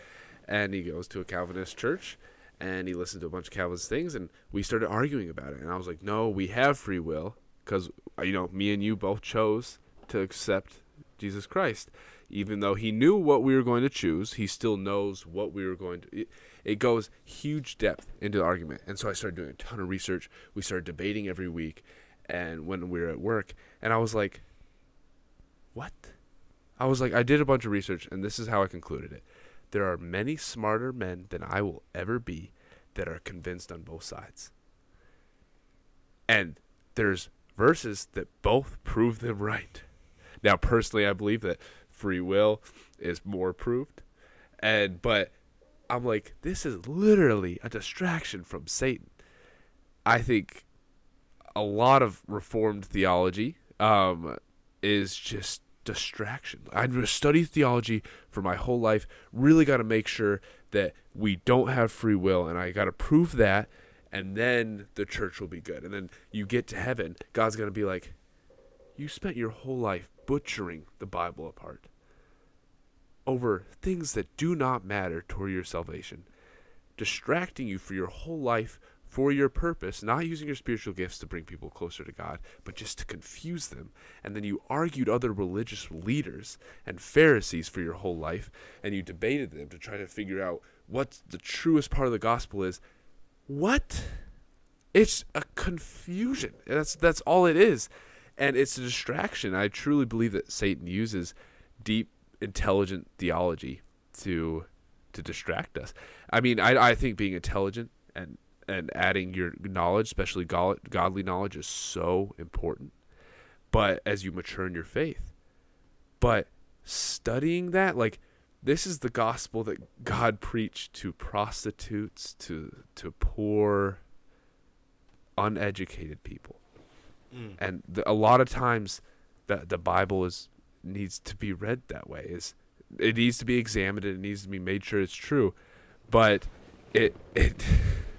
and he goes to a Calvinist church, and he listened to a bunch of Calvinist things, and we started arguing about it. And I was like, "No, we have free will because you know, me and you both chose to accept Jesus Christ, even though he knew what we were going to choose. He still knows what we were going to." It, goes huge depth into the argument, and so I started doing a ton of research. We started debating every week, and when we were at work, and I was like what? I was like, I did a bunch of research, and this is how I concluded it. There are many smarter men than I will ever be that are convinced on both sides. And there's verses that both prove them <laughs> right. Now, personally, I believe that free will is more proved. And, but I'm like, this is literally a distraction from Satan. I think a lot of reformed theology um, is just distraction. I've studied theology for my whole life. Really got to make sure that we don't have free will, and I got to prove that, and then the church will be good. And then you get to heaven, God's gonna be like, "You spent your whole life butchering the Bible apart over things that do not matter toward your salvation, distracting you for your whole life." For your purpose, not using your spiritual gifts to bring people closer to God, but just to confuse them. And then you argued other religious leaders and Pharisees for your whole life, and you debated them to try to figure out what the truest part of the gospel is. What? It's a confusion. That's that's all it is. And it's a distraction. I truly believe that Satan uses deep, intelligent theology to to distract us. I mean, I I think being intelligent and and adding your knowledge, especially go- godly knowledge, is so important. But as you mature in your faith, but studying that, like this is the gospel that God preached to prostitutes, to to poor, uneducated people, Mm. and the, a lot of times, the the Bible is needs to be read that way. Is it needs to be examined it needs to be made sure it's true, but it it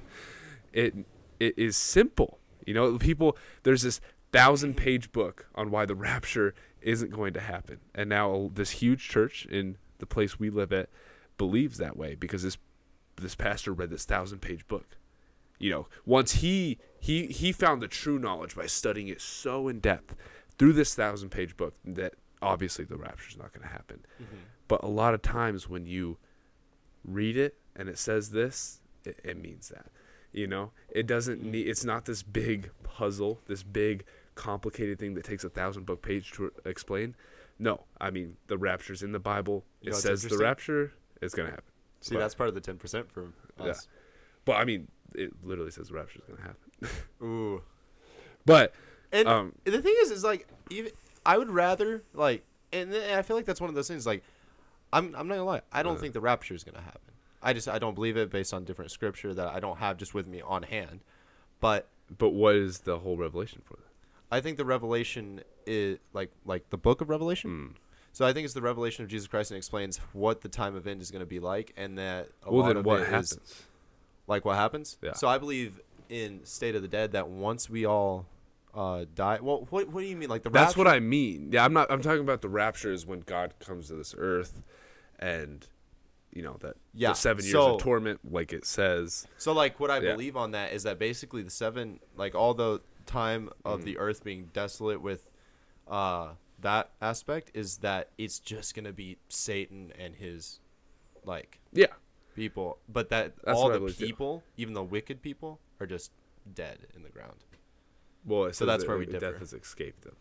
<sighs> it it is simple. You know, people there's this thousand page book on why the <laughs> rapture isn't going to happen, and now this huge church in the place we live at believes that way because this this pastor read this thousand page book. You know, once he he he found the true knowledge by studying it so in depth through this thousand page book that obviously the rapture is not going to happen. Mm-hmm. But a lot of times when you read it and it says this, it, it means that. You know, it doesn't mm-hmm. need. It's not this big puzzle, this big complicated thing that takes a thousand book page to explain. No, I mean the rapture's in the Bible. You It know says the rapture is going to happen. See, But- that's part of the ten percent for Yeah. us. But I mean, it literally says the rapture is going to happen. <laughs> Ooh. but And Um, the thing is, is like even I would rather like, and I feel like that's one of those things. Like, I'm I'm not gonna lie, I don't Uh. think the rapture is gonna happen. I just I don't believe it based on different scripture that I don't have just with me on hand. But but what is the whole revelation for that? I think the revelation is like like the book of Revelation. Mm. So I think it's the revelation of Jesus Christ and explains what the time of end is going to be like, and that Well, then what happens? like what happens. Yeah. So I believe in State of the Dead that once we all uh, die, well, what what do you mean like the That's what rapture- I mean. Yeah, I'm not. I'm talking about the rapture is when God comes to this earth, and you know that Yeah, the seven years so- of torment, like it says. So like what I Yeah. believe on that is that basically the seven like all the time of Mm-hmm. the earth being desolate with uh that aspect is that it's just gonna be Satan and his like Yeah, people, but that That's all the believe, too. people, even the wicked people, are just dead in the ground. well, So that's that where we differ. death has escaped them.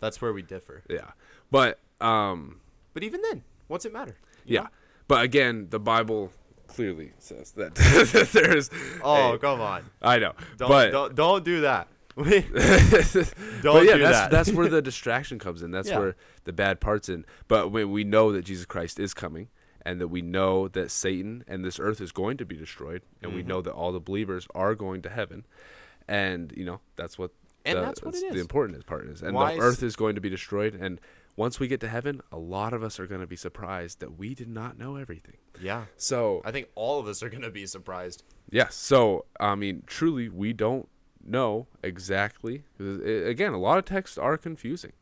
That's where we differ. Yeah, but um, But even then, what's it matter? yeah, know? but again, the Bible clearly says that, <laughs> that there's. Oh a- come on! I know, Don't but don't, don't do that. <laughs> <laughs> Don't yeah, do that's that. that's where the distraction comes in. That's Yeah. where the bad parts in. But when we know that Jesus Christ is coming, and that we know that Satan and this earth is going to be destroyed, and Mm-hmm. we know that all the believers are going to heaven, and you know that's what And the, that's what it the important part is, and Why the earth is going to be destroyed, and once we get to heaven, a lot of us are going to be surprised that we did not know everything. yeah. So I think all of us are gonna be surprised. Yes. So, I mean, truly, we don't know exactly. uh, Again, a lot of texts are confusing.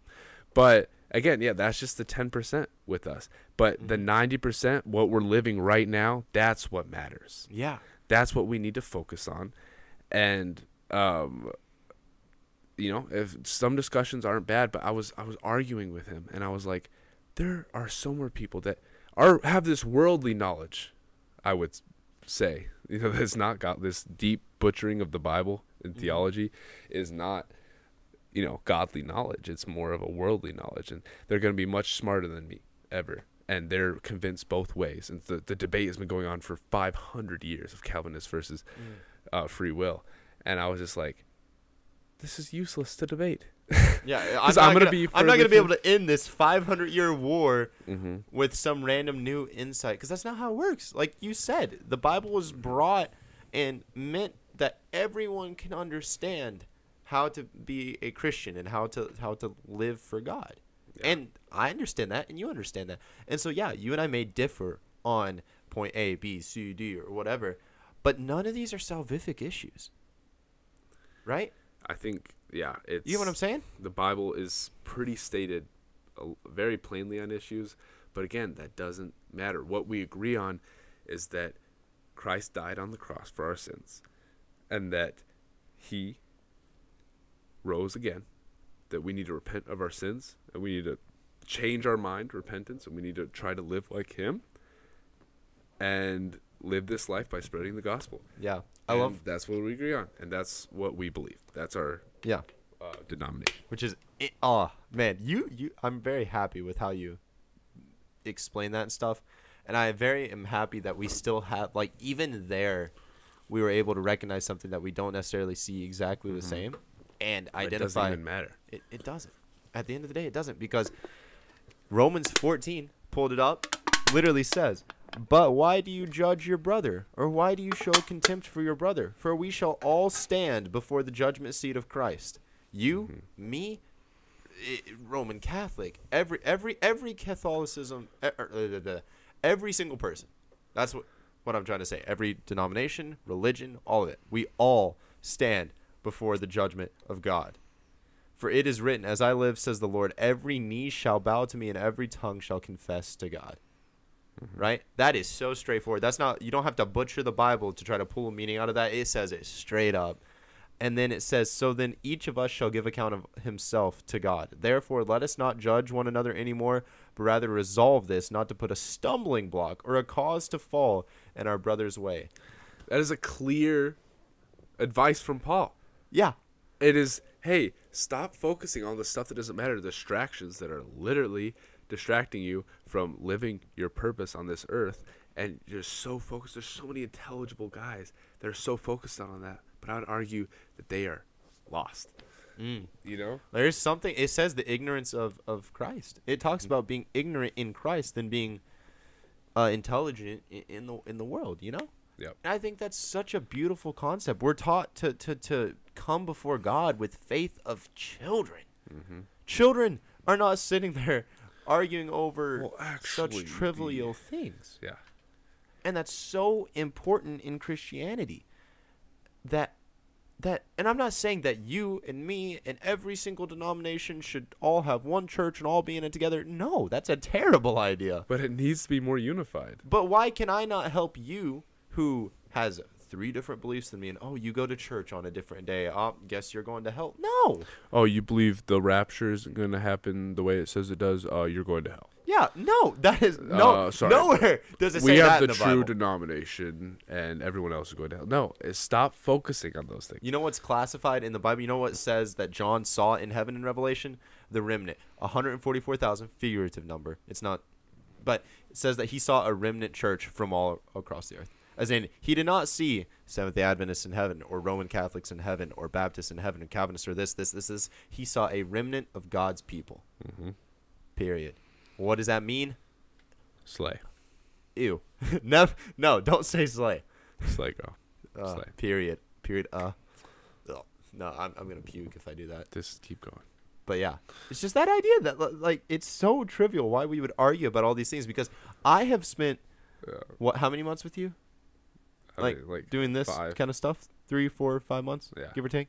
But again, yeah, that's just the 10% with us. But the 90%, what we're living right now, that's what matters. Yeah. That's what we need to focus on. And, um, you know, if some discussions aren't bad, but I was I was arguing with him, and I was like, there are so more people that are have this worldly knowledge. I would say, <laughs> you know, that's not got this deep butchering of the Bible and theology is not, you know, godly knowledge. It's more of a worldly knowledge, and they're going to be much smarter than me ever. And they're convinced both ways. And the, the debate has been going on for 500 years of Calvinist versus uh, free will. And I was just like, this is useless to debate. <laughs> yeah <laughs> I'm, I'm not gonna gonna be I'm not gonna be able to end this 500 year war Mm-hmm. with some random new insight because that's not how it works. Like you said, the Bible was brought and meant that everyone can understand how to be a Christian and how to how to live for God. And I understand that, and you understand that. And so yeah, you and I may differ on point A, B, C, D, or whatever, but none of these are salvific issues, right? I think, yeah, it's. You know what I'm saying? the Bible is pretty stated uh, very plainly on issues, but again, that doesn't matter. What we agree on is that Christ died on the cross for our sins, and that He rose again. That we need to repent of our sins, and we need to change our mind, repentance, and we need to try to live like Him, and live this life by spreading the gospel. Yeah, I And love. that's what we agree on, and that's what we believe. That's our Yeah. uh, denomination. which is it, oh man you you i'm very happy with how you explain that and stuff And I very am happy that we still have like even there we were able to recognize something that we don't necessarily see exactly the same and identify It doesn't even matter. it, it doesn't. At the end of the day, it doesn't because Romans 14 pulled it up, literally says, But why do you judge your brother? Or why do you show contempt for your brother? For we shall all stand before the judgment seat of Christ. You, me, Roman Catholic, every every every Catholicism, er, every single person. That's what what I'm trying to say. Every denomination, religion, all of it. We all stand before the judgment of God. For it is written, As I live, says the Lord, every knee shall bow to me and every tongue shall confess to God. Mm-hmm. Right? That is so straightforward. That's not, you don't have to butcher the Bible to try to pull a meaning out of that. It says it straight up. And then it says, So then each of us shall give account of himself to God. Therefore, let us not judge one another anymore, but rather resolve this, not to put a stumbling block or a cause to fall in our brother's way. That is a clear advice from Paul. Yeah. It is, hey, stop focusing on the stuff that doesn't matter, the distractions that are literally distracting you from living your purpose on this earth. And you're so focused. There's so many intelligible guys that are so focused on that. But I would argue that they are lost. Mm. You know? There's something. It says the ignorance of of Christ. It talks about being ignorant in Christ than being uh, intelligent in, in the in the world. You know. Yep. And I think that's such a beautiful concept. We're taught to to to come before God with faith of children. Mm-hmm. Children are not sitting there arguing over Well, such trivial things Yeah. and that's so important in Christianity that that and I'm not saying that you and me and every single denomination should all have one church and all be in it together. No, that's a terrible idea. But it needs to be more unified. But why can I not help you who has three different beliefs than me and oh you go to church on a different day. Oh, guess you're going to hell. No. Oh, you believe the rapture isn't going to happen the way it says it does? Uh, you're going to hell. Yeah, no, that is no Uh, sorry. nowhere does it we say have that the in the true Bible. denomination, and everyone else is going to hell. No, stop focusing on those things. You know what's classified in the Bible? You know what says that John saw in heaven in Revelation? The remnant. 144,000, figurative number. It's not, but it says that he saw a remnant church from all across the earth. As in, he did not see Seventh day Adventists in heaven, or Roman Catholics in heaven, or Baptists in heaven, or Calvinists, or this, this, this, this. He saw a remnant of God's people. Mm-hmm. Period. What does that mean? Slay. Ew. <laughs> Never. No, don't say slay. Slay, girl. Uh, Slay. period. Period. Uh. Ugh. No, I'm, I'm gonna puke if I do that. Just keep going. But yeah, it's just that idea that like it's so trivial why we would argue about all these things because I have spent Yeah. what how many months with you like, mean, like doing this five. kind of stuff three four five months Yeah. give or take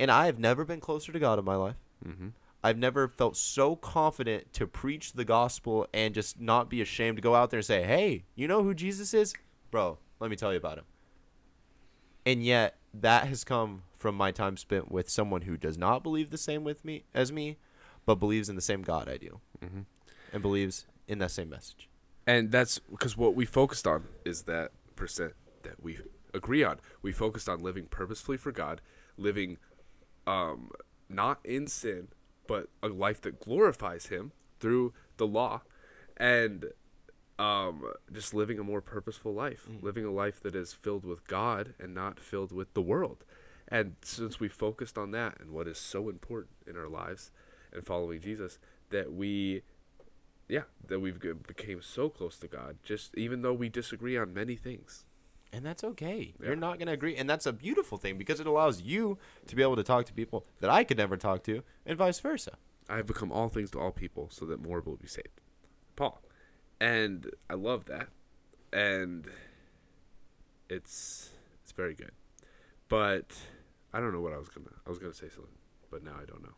and I have never been closer to God in my life Mm-hmm. I've never felt so confident to preach the gospel and just not be ashamed to go out there and say hey you know who Jesus is bro let me tell you about him and yet that has come from my time spent with someone who does not believe the same with me as me but believes in the same God I do Mm-hmm. and believes in that same message. And that's because what we focused on is that percent that we agree on. We focused on living purposefully for God, living um, not in sin, but a life that glorifies Him through the law, and um, just living a more purposeful life, living a life that is filled with God and not filled with the world. And since we focused on that and what is so important in our lives and following Jesus, that we yeah that we've became so close to god just even though we disagree on many things And that's okay. Yeah. You're not going to agree. And that's a beautiful thing because it allows you to be able to talk to people that I could never talk to and vice versa. i have become all things to all people so that more will be saved paul and i love that and it's it's very good but i don't know what i was gonna i was gonna say something but now i don't know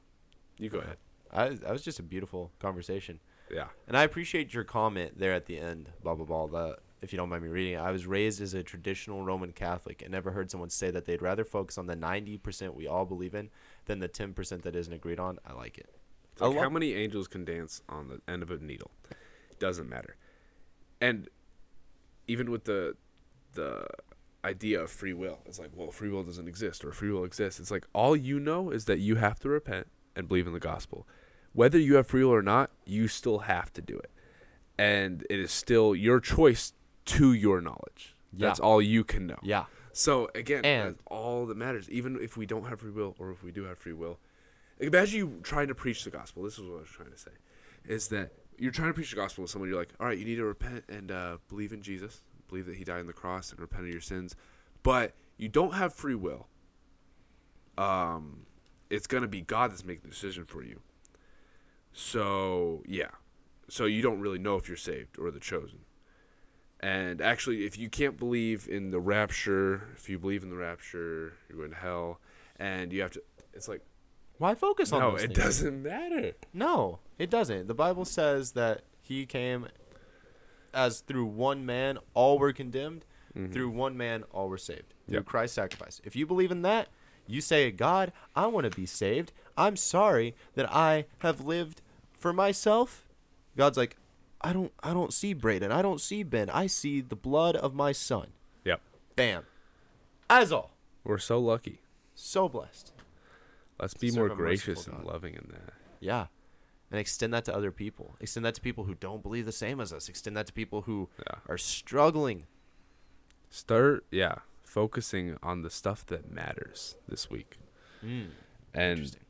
you go uh, ahead I, that was just a beautiful conversation. Yeah And I appreciate your comment there at the end, blah, blah, blah. The, if you don't mind me reading it, I was raised as a traditional Roman Catholic and never heard someone say that they'd rather focus on the 90% we all believe in than the 10% that isn't agreed on. I like it. It's I like how many angels can dance on the end of a needle? Doesn't matter. And even with the the idea of free will, it's like, well, free will doesn't exist or free will exists. It's like all you know is that you have to repent and believe in the gospel. Whether you have free will or not, you still have to do it. and it is still your choice to your knowledge. That's all you can know. Yeah. So again, And- that's all that matters. Even if we don't have free will, or if we do have free will, imagine you trying to preach the gospel. This is what I was trying to say, is that you're trying to preach the gospel to someone. You're like, all right, you need to repent and uh, believe in Jesus, believe that He died on the cross, and repent of your sins, but you don't have free will. Um, it's gonna be God that's making the decision for you. So yeah, so you don't really know if you're saved or the chosen. And actually, if you can't believe in the rapture, if you believe in the rapture, you're going to hell, and you have to. It's like Why focus on no, those it things? doesn't matter. No, it doesn't. The Bible says that he came as through one man all were condemned, mm-hmm. through one man all were saved. Through Yep. Christ's sacrifice. If you believe in that, you say, God, I want to be saved. I'm sorry that I have lived for myself. God's like, I don't I don't see Braden. I don't see Ben. I see the blood of my son. Yep, Bam. As all. we're so lucky. So blessed. Let's be more gracious and God. loving in that. Yeah. And extend that to other people. Extend that to people who don't believe the same as us. Extend that to people who Yeah. are struggling. Start, yeah, focusing on the stuff that matters this week, Mm, and interesting.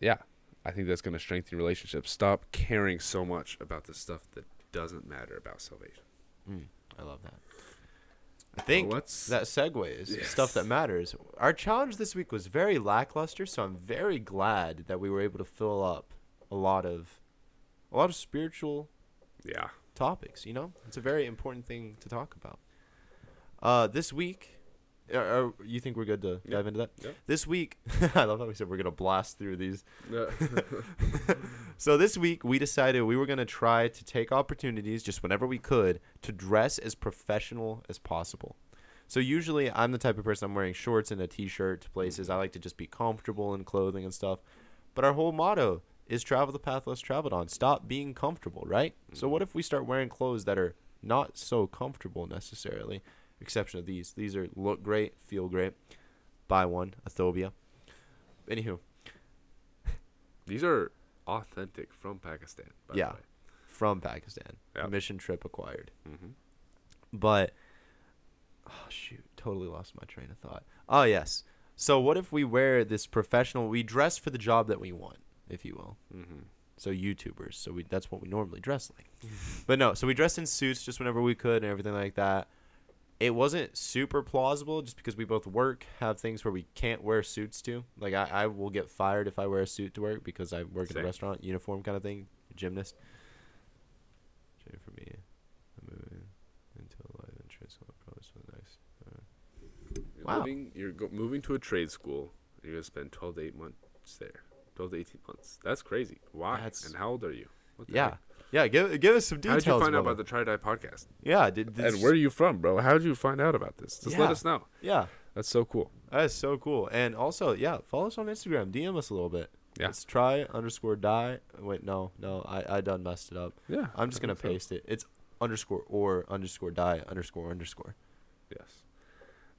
yeah, I think that's going to strengthen relationships. Stop caring so much about the stuff that doesn't matter about salvation. Mm, I love that. I think let's- that segues Yes. stuff that matters. Our challenge this week was very lackluster, so I'm very glad that we were able to fill up a lot of a lot of spiritual Yeah, topics. You know, it's a very important thing to talk about. Uh, this week, uh, uh, you think we're good to Yeah. dive into that? Yeah. This week, <laughs> I love how we said we're gonna blast through these. Yeah. <laughs> So this week we decided we were gonna try to take opportunities just whenever we could to dress as professional as possible. So usually I'm the type of person I'm wearing shorts and a t-shirt to places. I like to just be comfortable in clothing and stuff. But our whole motto is travel the path less traveled on. Stop being comfortable, right? So what if we start wearing clothes that are not so comfortable necessarily? Exception of these. These are look great, feel great. Buy one, Athobia. Anywho, <laughs> These are authentic from Pakistan. By Yeah. The way. from Pakistan. Yep. Mission trip acquired. Mm-hmm. But oh shoot, totally lost my train of thought. Oh yes. So what if we wear this professional? We dress for the job that we want, if you will. Mm-hmm. So YouTubers. So we that's what we normally dress like. <laughs> but no, so we dressed in suits just whenever we could and everything like that. It wasn't super plausible just because we both work, have things where we can't wear suits to. Like I, I will get fired if I wear a suit to work because I work in Same. a restaurant, uniform kind of thing, gymnast. For me. I'm moving into a life entrance. so I'll probably spend the next. You're Wow. moving, you're go- moving to a trade school. You're gonna spend 12 to 8 months there. 12 to 18 months. That's crazy. Why? That's- and how old are you? What the Yeah, heck? Yeah. Give give us some details. How did you find out about the Try Die podcast? Yeah, did, did and where are you from, bro? How did you find out about this? Just let us know. Yeah, That's so cool. that is so cool. And also, yeah, follow us on Instagram. DM us a little bit. Yeah. It's try underscore die. Wait, no, no, I I done messed it up. Yeah. I'm just gonna think so. paste it. It's underscore or underscore die underscore underscore. Yes.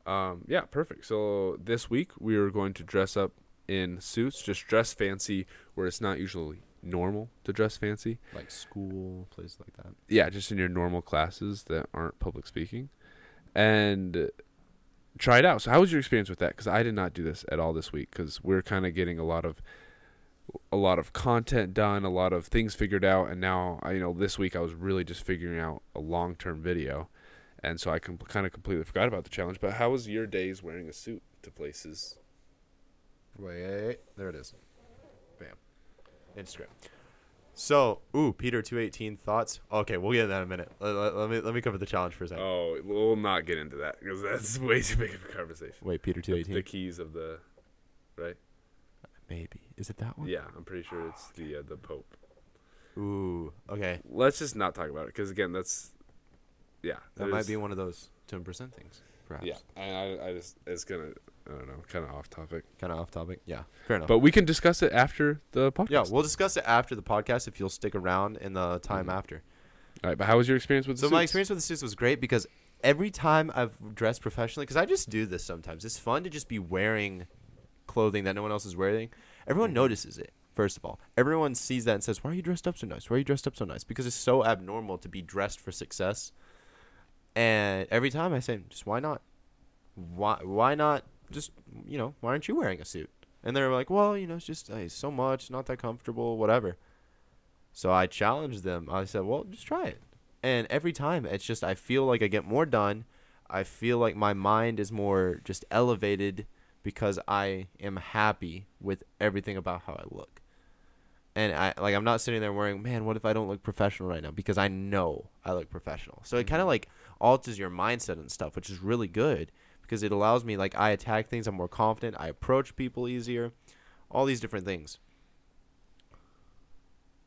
Um, yeah, perfect. So this week we are going to dress up in suits, just dress fancy where it's not usually normal to dress fancy. Like school, places like that. Yeah, just in your normal classes that aren't public speaking, and try it out. So how was your experience with that? Because I did not do this at all this week because we're kind of getting a lot of a lot of content done, a lot of things figured out, and now I, you know this week I was really just figuring out a long term video, and so I com- kind of completely forgot about the challenge. But how was your days wearing a suit to places? Wait, there it is. Instagram. So, ooh, Peter two eighteen thoughts. Okay, we'll get into that in a minute. Let, let- let me let me cover the challenge for a second. Oh, we'll not get into that because that's <laughs> way too big of a conversation. Wait, Peter two eighteen. The keys of the, right? Maybe is it that one? Yeah, I'm pretty sure it's the uh, the Pope. Ooh, okay. Let's just not talk about it because again, that's yeah, That might be one of those ten percent things, perhaps. Yeah, and I, I just it's gonna I don't know, kind of off topic, Kind of off topic. Yeah. Fair enough. but we can discuss it after the podcast. yeah, we'll discuss it after the podcast if you'll stick around in the time Mhm. after. All right, but how was your experience with? So the my experience with the suits was great because every time I've dressed professionally, because I just do this sometimes. It's fun to just be wearing clothing that no one else is wearing. Everyone Mhm. notices it. First of all, everyone sees that and says, "Why are you dressed up so nice? Why are you dressed up so nice?" Because it's so abnormal to be dressed for success. And every time I say, "Just why not? Why why not? Just you know, why aren't you wearing a suit?" And they're like, "Well, you know, it's just uh, so much, not that comfortable, whatever." So I challenged them. I said, "Well, just try it." And every time, it's just I feel like I get more done. I feel like my mind is more just elevated because I am happy with everything about how I look. And I like I'm not sitting there worrying, man, what if I don't look professional right now? Because I know I look professional. So it kind of like alters your mindset and stuff, which is really good because it allows me like I attack things, I'm more confident, I approach people easier, all these different things.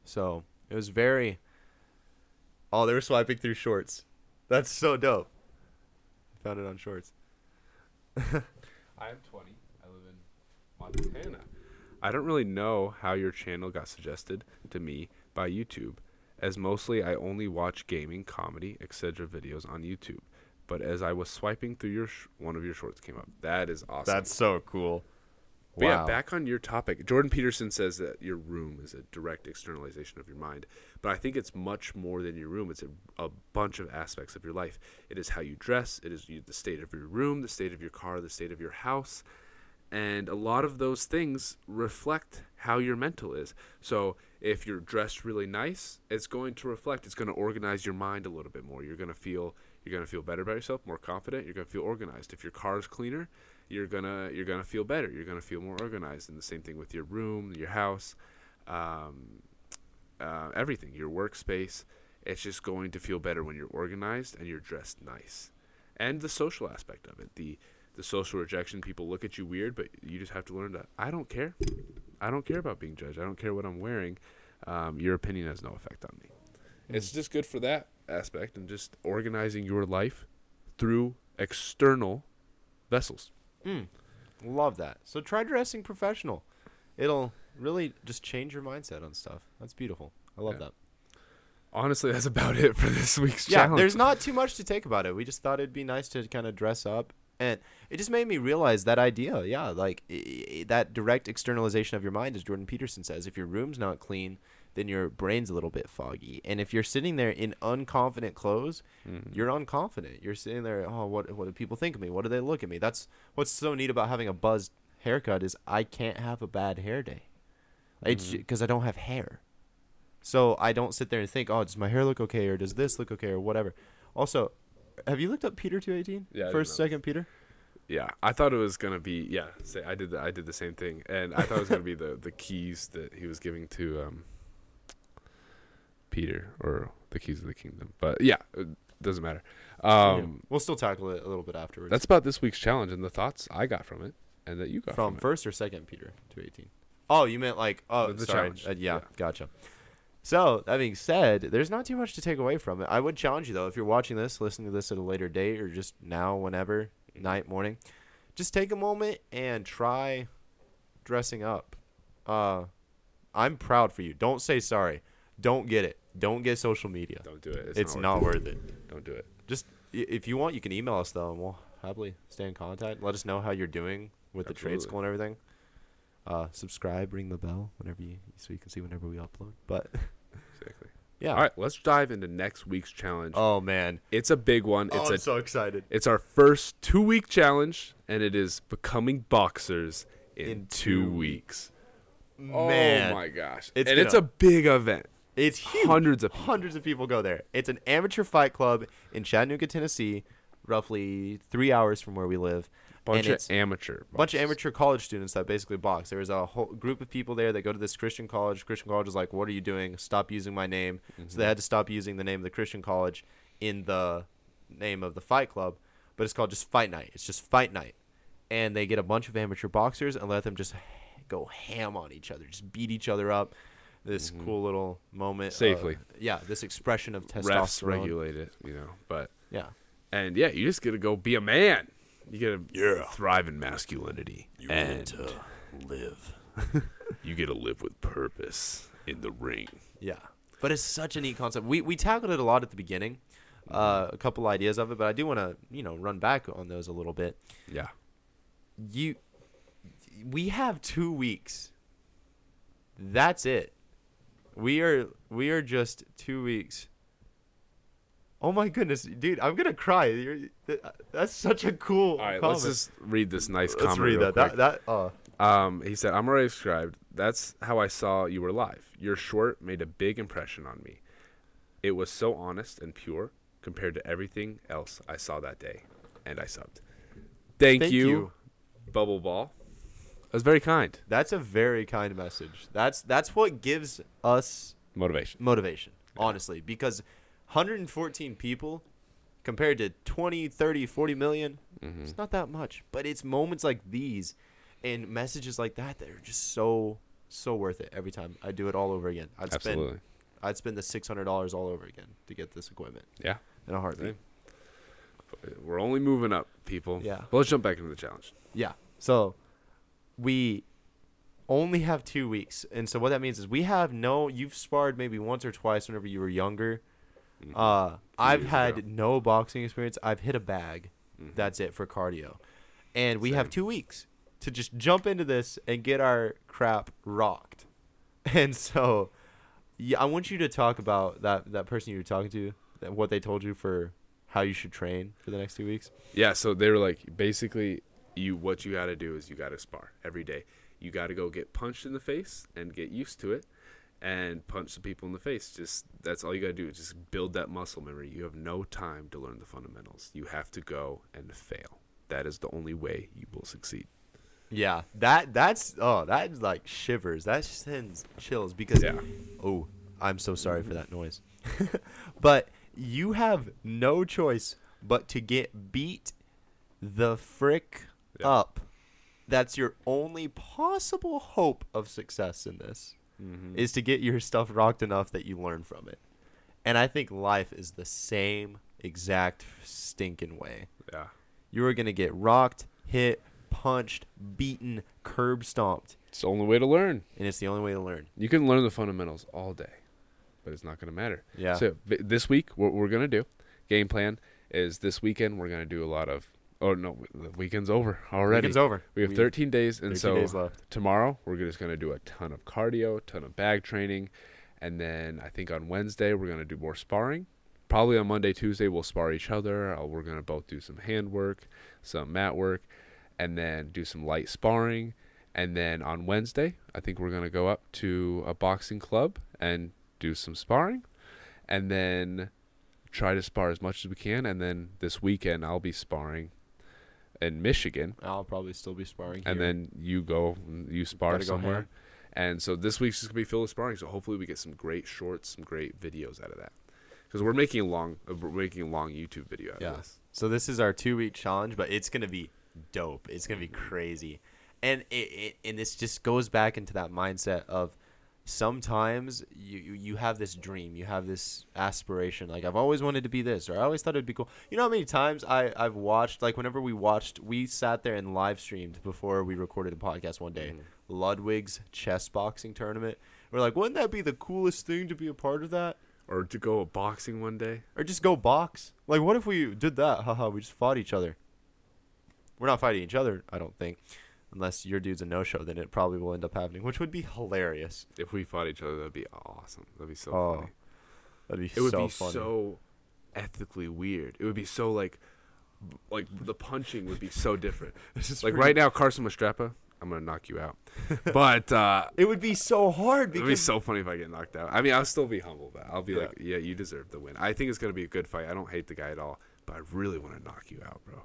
So it was very. Oh, they were swiping through shorts. That's so dope. I Found it on shorts. <laughs> I am 20. I live in Montana. I don't really know how your channel got suggested to me by YouTube, as mostly I only watch gaming, comedy, etc. videos on YouTube. But as I was swiping through your sh- one of your shorts came up. That is awesome. That's so cool. But yeah, back on your topic. Jordan Peterson says that your room is a direct externalization of your mind. But I think it's much more than your room. It's a, a bunch of aspects of your life. It is how you dress, it is you, the state of your room, the state of your car, the state of your house. And a lot of those things reflect how your mental is. So if you're dressed really nice, it's going to reflect, it's going to organize your mind a little bit more. You're going to feel you're going to feel better about yourself, more confident, you're going to feel organized. If your car is cleaner, you're gonna you're gonna feel better. You're gonna feel more organized. And the same thing with your room, your house, um, uh, everything, your workspace. It's just going to feel better when you're organized and you're dressed nice. And the social aspect of it, the the social rejection. People look at you weird, but you just have to learn to. I don't care. I don't care about being judged. I don't care what I'm wearing. Um, your opinion has no effect on me. It's just good for that aspect and just organizing your life through external vessels. Mm, love that. So try dressing professional. It'll really just change your mindset on stuff. That's beautiful. I love Yeah. that. Honestly, that's about it for this week's Yeah, challenge. there's not too much to take about it. We just thought it'd be nice to kind of dress up, and it just made me realize that idea. Yeah, like that direct externalization of your mind, as Jordan Peterson says. If your room's not clean, then your brain's a little bit foggy, and if you're sitting there in unconfident clothes, Mhm. you're unconfident. You're sitting there, oh, what what do people think of me? What do they look at me? That's what's so neat about having a buzzed haircut is I can't have a bad hair day. It's because I don't have hair. So I don't sit there and think, oh, does my hair look okay or does this look okay or whatever. Also, have you looked up Peter 218? Yeah, First, second Peter? Yeah, I thought it was gonna be. Yeah, say I did. The, I did the same thing, and I thought it was gonna be the the keys that he was giving to um, Peter or the keys of the kingdom. But yeah, it doesn't matter. Um, we'll still tackle it a little bit afterwards. That's about this week's challenge and the thoughts I got from it, and that you got from from, first or second Peter 218. Oh, you meant like oh, The- the sorry. challenge. Uh, yeah, Yeah. gotcha. So that being said, there's not too much to take away from it. I would challenge you though, if you're watching this, listening to this at a later date, or just now, whenever, night, morning, just take a moment and try dressing up. Uh, I'm proud for you. Don't say sorry. Don't get it. Don't get social media. Don't do it. It's, not, worth it. Don't do it. Just if you want, you can email us though, and we'll happily stay in contact. Let us know how you're doing with the trade school and everything. Uh, subscribe, ring the bell whenever you so you can see whenever we upload. But <laughs> Exactly. yeah. All right, let's dive into next week's challenge. Oh man, It's a big one. Oh, it's oh, a I'm so excited. It's our first two week challenge, and it is becoming boxers in, In two, two weeks. Oh, man, oh my gosh! It's and it's a big event. it's huge. Hundreds of people. hundreds of people go there. It's an amateur fight club in Chattanooga, Tennessee, roughly three hours from where we live. Bunch and of amateur. a bunch of amateur college students that basically box. There was a whole group of people there that go to this Christian college. Christian college is like, "What are you doing? Stop using my name." So they mm-hmm. had to stop using the name of the Christian college in the name of the fight club, but it's called just Fight Night. It's just Fight Night, and they get a bunch of amateur boxers and let them just go ham on each other, just beat each other up. This mm-hmm. cool little moment, of- Safely. yeah, this expression of Refs testosterone. regulate it, you know. But Yeah, and yeah, you just gotta go be a man. You gotta Yeah. thrive in masculinity, and live. <laughs> you get to live with purpose in the ring. Yeah, but it's such a neat concept. We we tackled it a lot at the beginning, uh, a couple ideas of it, but I do want to you know run back on those a little bit. Yeah. You, we have two weeks. that's it. We are we are just two weeks. Oh my goodness, dude! I'm gonna cry. You're, that's such a cool All right, comment. let's just read this nice Let's comment. read real that. That quick. that uh, Um, he said, I'm already subscribed. That's how I saw you were live. Your short made a big impression on me. It was so honest and pure compared to everything else I saw that day. And I subbed. Thank, Thank you, you. Bubble Ball. That was very kind. that's a very kind message. That's that's what gives us Motivation. motivation, honestly, because 114 people compared to 20, 30, 40 million, Mm-hmm. it's not that much. But it's moments like these and messages like that that are just so so worth it every time. I do it all over again. I'd spend I'd spend the $600 all over again to get this equipment Yeah. in a heartbeat. We're only moving up, people. Yeah. But let's jump back into the challenge. Yeah. So we only have two weeks. And so what that means is we have no you've sparred maybe once or twice whenever you were younger. Uh I've had no boxing experience. I've hit a bag. Mm-hmm. That's it for cardio. And we have two weeks to just jump into this and get our crap rocked. <laughs> And so yeah, I want you to talk about that that person you were talking to, what they told you for how you should train for the next two weeks. Yeah, so they were like basically you what you got to do is you got to spar every day. You got to go get punched in the face and get used to it and punch some people in the face. Just that's all you got to do. Just build that muscle memory. You have no time to learn the fundamentals. You have to go and fail. That is the only way you will succeed. Yeah, that that's oh that like shivers. That sends chills because Yeah. oh, I'm so sorry for that noise. <laughs> but you have no choice but to get beat the frick Yeah. up. That's your only possible hope of success in this Mm-hmm. is to get your stuff rocked enough that you learn from it. And I think life is the same exact stinking way. Yeah. You are going to get rocked, hit, punched, beaten, curb stomped, It's the only way to learn. and it's the only way to learn. You can learn the fundamentals all day, but it's not going to matter. Yeah. So this week, what we're going to do, game plan is this weekend we're going to do a lot of. Oh no, the weekend's over already. Weekend's over. We have We- 13 days, and 13 so days left. tomorrow we're just going to do a ton of cardio, ton of bag training, and then I think on Wednesday we're going to do more sparring. Probably on Monday, Tuesday we'll spar each other. Uh, we're going to both do some hand work, some mat work, and then do some light sparring. And then on Wednesday, I think we're going to go up to a boxing club and do some sparring, and then try to spar as much as we can. And then this weekend I'll be sparring in Michigan I'll probably still be sparring. and here. then you go and you spar go somewhere. ham. And so this week's just gonna be filled with sparring. So hopefully we get some great shorts, some great videos out of that. Because we're making a long, uh, we're making a long YouTube video out yeah. of this. So this is our two week challenge, but it's gonna be dope. It's gonna be crazy, and it, it and this just goes back into that mindset of sometimes you you- you have this dream, you have this aspiration. Like I've always wanted to be this, or I always thought it'd be cool. You know how many times I I've watched like whenever we watched, we sat there and live streamed before we recorded a podcast one day. Mm-hmm. Ludwig's chess boxing tournament. We're like, wouldn't that be the coolest thing to be a part of that? Or to go boxing one day. Or just go box. Like, what if we did that? Haha, we just fought each other. We're not fighting each other, I don't think. Unless your dude's a no show, then it probably will end up happening, which would be hilarious. If we fought each other, that'd be awesome. That'd be so Oh, funny. That'd be It would be funny. so ethically weird. It would be so like, like the punching would be so different. <laughs> is like right now, Carson Mastrapa, I'm gonna knock you out. <laughs> but uh, It would be so hard It'd be so funny if I get knocked out. I mean, I'll still be humble, but I'll be Yeah. like, yeah, you deserve the win. I think it's gonna be a good fight. I don't hate the guy at all, but I really want to knock you out, bro.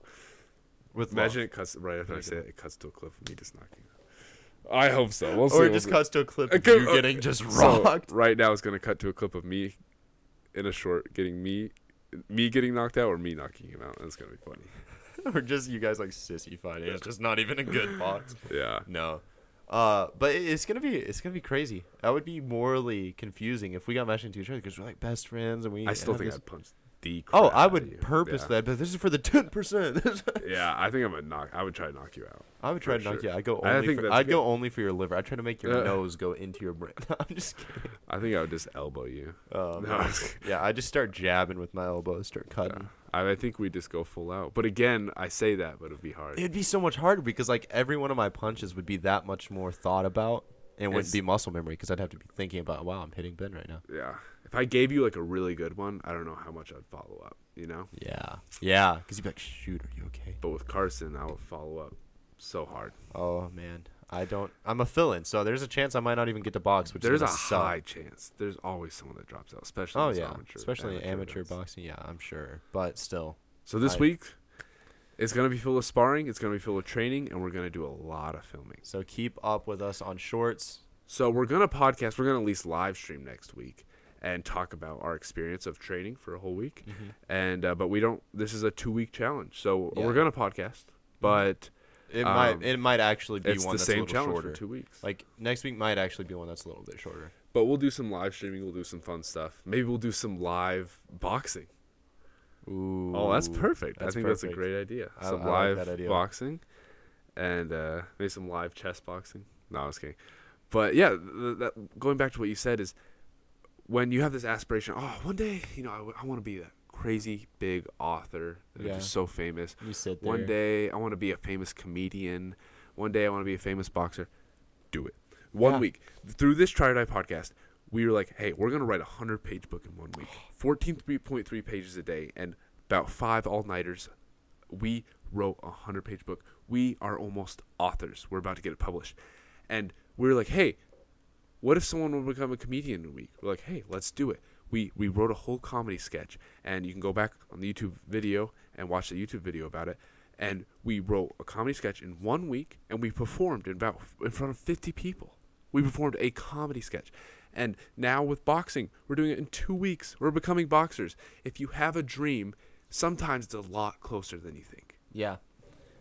With Imagine love. it cuts right after I say it, it cuts to a clip of me just knocking out. I hope so. We'll see. or it just see. cuts to a clip of go- you uh, getting just so, rocked. right now, it's gonna cut to a clip of me in a short getting me, me getting knocked out, or me knocking him out. That's gonna be funny. <laughs> or just you guys like sissy fighting. It's just not even a good <laughs> box. Yeah. No. Uh, but it's gonna be it's gonna be crazy. That would be morally confusing if we got matched into each other because we're like best friends and we. I still think this- I'd punch the. Oh, I would you. purposely, Yeah. but this is for the ten percent. <laughs> Yeah, I think I'm gonna knock. I would try to knock you out. I would try to knock sure. you. I go I only. think for, I'd go only for your liver. I try to make your Uh. nose go into your brain. <laughs> I'm just kidding. I think I would just elbow you. Oh, No. I yeah, I just start jabbing with my elbows, start cutting. I, I think we just go full out. But again, I say that, but it'd be hard. It'd be so much harder because like every one of my punches would be that much more thought about and it wouldn't be muscle memory because I'd have to be thinking about, wow, I'm hitting Ben right now. Yeah. If I gave you like a really good one, I don't know how much I'd follow up. You know. Yeah, yeah, because you'd be like, shoot, are you okay? But with Carson, I would follow up so hard. Oh man, I don't. I'm a fill-in, so there's a chance I might not even get to box, which There's is a suck. high chance. There's always someone that drops out, especially. Oh yeah, amateur, especially in amateur events. boxing. Yeah, I'm sure, but still. So this I- week, it's gonna be full of sparring. It's gonna be full of training, and we're gonna do a lot of filming. So keep up with us on shorts. So we're gonna podcast. We're gonna at least live stream next week and talk about our experience of training for a whole week. And uh, but we don't. This is a two week challenge, so Yeah. we're gonna podcast. But It Um, might it might actually be one the that's same a little challenge shorter. for two weeks. Like next week might actually be one that's a little bit shorter. but we'll do some live streaming. We'll do some fun stuff. Maybe we'll do some live boxing. Ooh. Oh, that's perfect. that's I think that's a great idea. Some I like live that idea. boxing, and uh, maybe some live chess boxing. No, I was kidding. But yeah, th- that, going back to what you said is, when you have this aspiration, oh, one day, you know, I, want to be that crazy big author that Yeah. is just so famous. You sit there. One day, I want to be a famous comedian. One day, I want to be a famous boxer. Do it. One Yeah. week through this Try or Die podcast, we were like, hey, we're gonna write a hundred page book in one week, <gasps> fourteen three point three pages a day, and about five all nighters. We wrote a hundred page book. We are almost authors. We're about to get it published, and we were like, hey, what if someone would become a comedian in a week? We're like, hey, let's do it. We we wrote a whole comedy sketch, and you can go back on the YouTube video and watch the YouTube video about it. And we wrote a comedy sketch in one week, and we performed in about in front of fifty people. We performed a comedy sketch, and now with boxing, we're doing it in two weeks. We're becoming boxers. If you have a dream, sometimes it's a lot closer than you think. Yeah.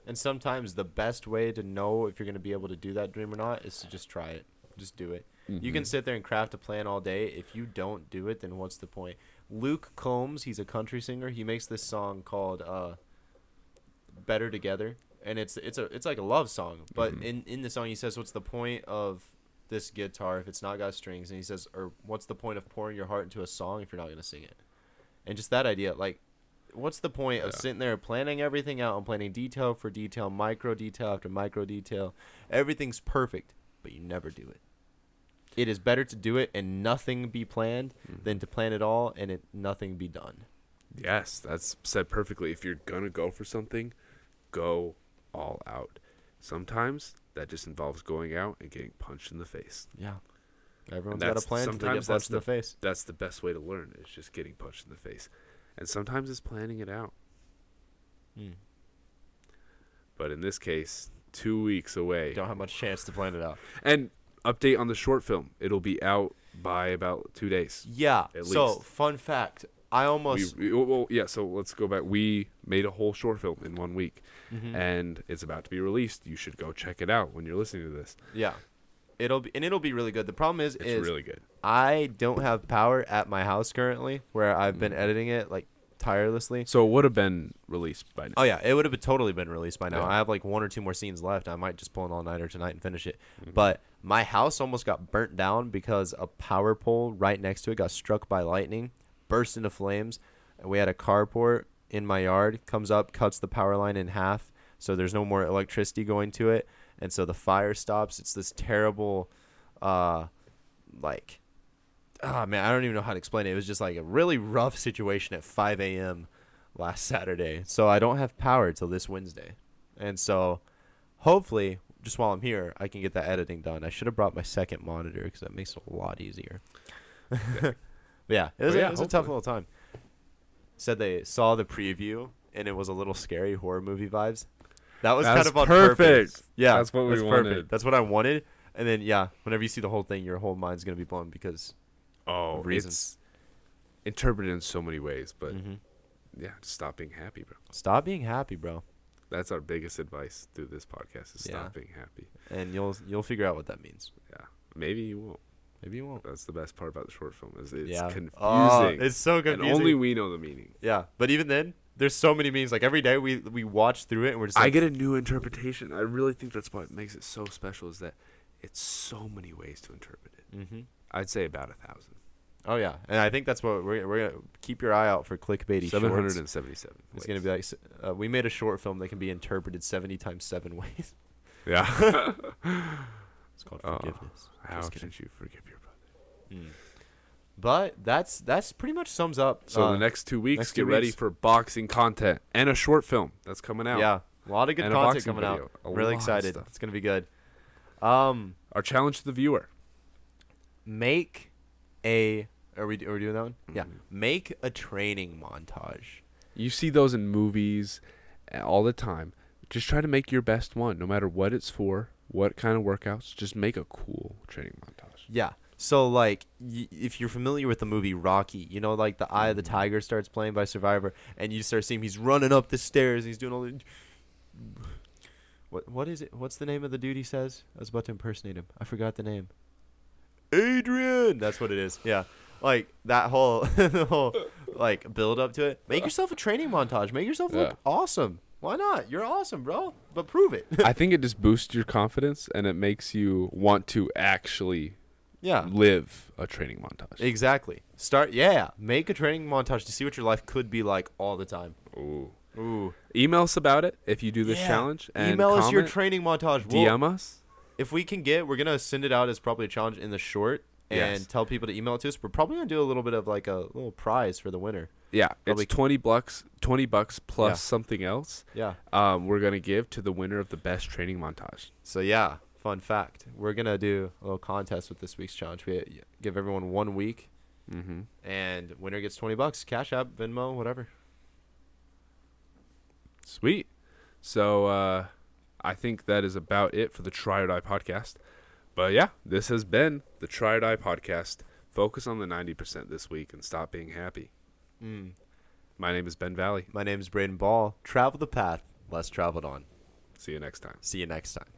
And sometimes the best way to know if you're going to be able to do that dream or not is to just try it. Just do it. You Mm-hmm. can sit there and craft a plan all day. If you don't do it, then what's the point? Luke Combs, he's a country singer. He makes this song called uh, "Better Together," and it's it's a it's like a love song. But Mm-hmm. in in the song, he says, "What's the point of this guitar if it's not got strings?" And he says, "Or what's the point of pouring your heart into a song if you're not going to sing it?" And just that idea, like what's the point of sitting there planning everything out and planning detail for detail, micro detail after micro detail? Everything's perfect, but you never do it. It is better to do it and nothing be planned than to plan it all and it nothing be done. Yes, that's said perfectly. If you're gonna go for something, go all out. Sometimes that just involves going out and getting punched in the face. Yeah. Everyone's got a plan. Sometimes they get sometimes that's punched in the face. That's the best way to learn is just getting punched in the face. And sometimes it's planning it out. Hmm. But in this case, two weeks away. Don't have much chance to plan it out. And update on the short film. It'll be out by about two days. Yeah. At least. so, fun fact. I almost. we- well, well, yeah, so let's go back. We made a whole short film in one week, Mhm. and it's about to be released. You should go check it out when you're listening to this. yeah. It'll be and it'll be really good. The problem is, It's is really good. I don't have power at my house currently, where I've Mm. been editing it like tirelessly. So it would have been released by now. Oh yeah, it would have been totally been released by now. Yeah. I have like one or two more scenes left. I might just pull an all nighter tonight and finish it. Mm-hmm. But my house almost got burnt down because a power pole right next to it got struck by lightning, burst into flames, and we had a carport in my yard comes up, cuts the power line in half, so there's no more electricity going to it, and so the fire stops. It's this terrible, uh, like oh man, I don't even know how to explain it. It was just like a really rough situation at 5 a.m. last Saturday. So I don't have power till this Wednesday, and so hopefully, just while I'm here, I can get that editing done. I should have brought my second monitor because that makes it a lot easier. <laughs> yeah, it was, Oh, a, yeah, it was a tough little time. Said they saw the preview and it was a little scary horror movie vibes. That was kind of on perfect. purpose. Yeah, That's what we that's perfect. wanted. That's what I wanted. And then yeah, whenever you see the whole thing, your whole mind's gonna be blown because Oh, reasons. it's interpreted in so many ways, but Mhm. yeah, stop being happy, bro. stop being happy, bro, That's our biggest advice through this podcast: is Yeah. stop being happy. and you'll you'll figure out what that means. Yeah, maybe you won't. Maybe you won't. That's the best part about the short film is it's yeah, confusing. Oh, it's so confusing. and only we know the meaning. yeah, but even then, there's so many memes. Like every day, we we watch through it and we're just like, I get a new interpretation. I really think that's what makes it so special is that it's so many ways to interpret it. hmm I'd say about a thousand. Oh yeah, and I think that's what we're we're gonna keep your eye out for clickbaity Seven hundred and seventy-seven. It's gonna be like uh, we made a short film that can be interpreted seventy times seven <laughs> ways. yeah. <laughs> It's called Oh, forgiveness. How Just kidding. you forgive your brother? But that's that's pretty much sums up. So uh, the next two weeks, next get two ready weeks. for boxing content and a short film that's coming out. yeah, a lot of good And content coming video. out. A really excited. It's gonna be good. Um, Our challenge to the viewer. Make a. Are we are we doing that one? Yeah. Mhm. Make a training montage. You see those in movies uh, all the time. Just try to make your best one, no matter what it's for, what kind of workouts. Just make a cool training montage. Yeah. So like, y- if you're familiar with the movie Rocky, you know, like the Eye of the Mm-hmm. Tiger starts playing by Survivor, and you start seeing him, he's running up the stairs, and he's doing all the. <sighs> What what is it? What's the name of the dude he says? I was about to impersonate him. I forgot the name. Adrian. That's what it is. Yeah. Like that whole <laughs> the whole like build up to it. Make yourself a training montage. Make yourself look Yeah. awesome. Why not? You're awesome, bro. But prove it. I think <laughs> it just boosts your confidence and it makes you want to actually yeah. live a training montage. Exactly. Start yeah. Make a training montage to see what your life could be like all the time. Ooh. Ooh. Email us about it if you do this Yeah. challenge. And Email us your training montage. We'll- DM us. If we can get, we're gonna send it out as probably a challenge in the short and Yes. tell people to email it to us. We're probably gonna do a little bit of like a little prize for the winner. Yeah, Probably- it's twenty bucks, twenty bucks plus Yeah. something else. Yeah. Um, we're gonna give to the winner of the best training montage. So yeah, fun fact. We're gonna do a little contest with this week's challenge. We give everyone one week, Mm-hmm. and winner gets twenty bucks. Cash App, Venmo, whatever. Sweet. So uh, I think that is about it for the Try or Die podcast. But yeah, this has been the Try or Die podcast. Focus on the ninety percent this week and stop being happy. Mm. My name is Ben Valley. My name is Braden Ball. Travel the path less traveled on. See you next time. See you next time.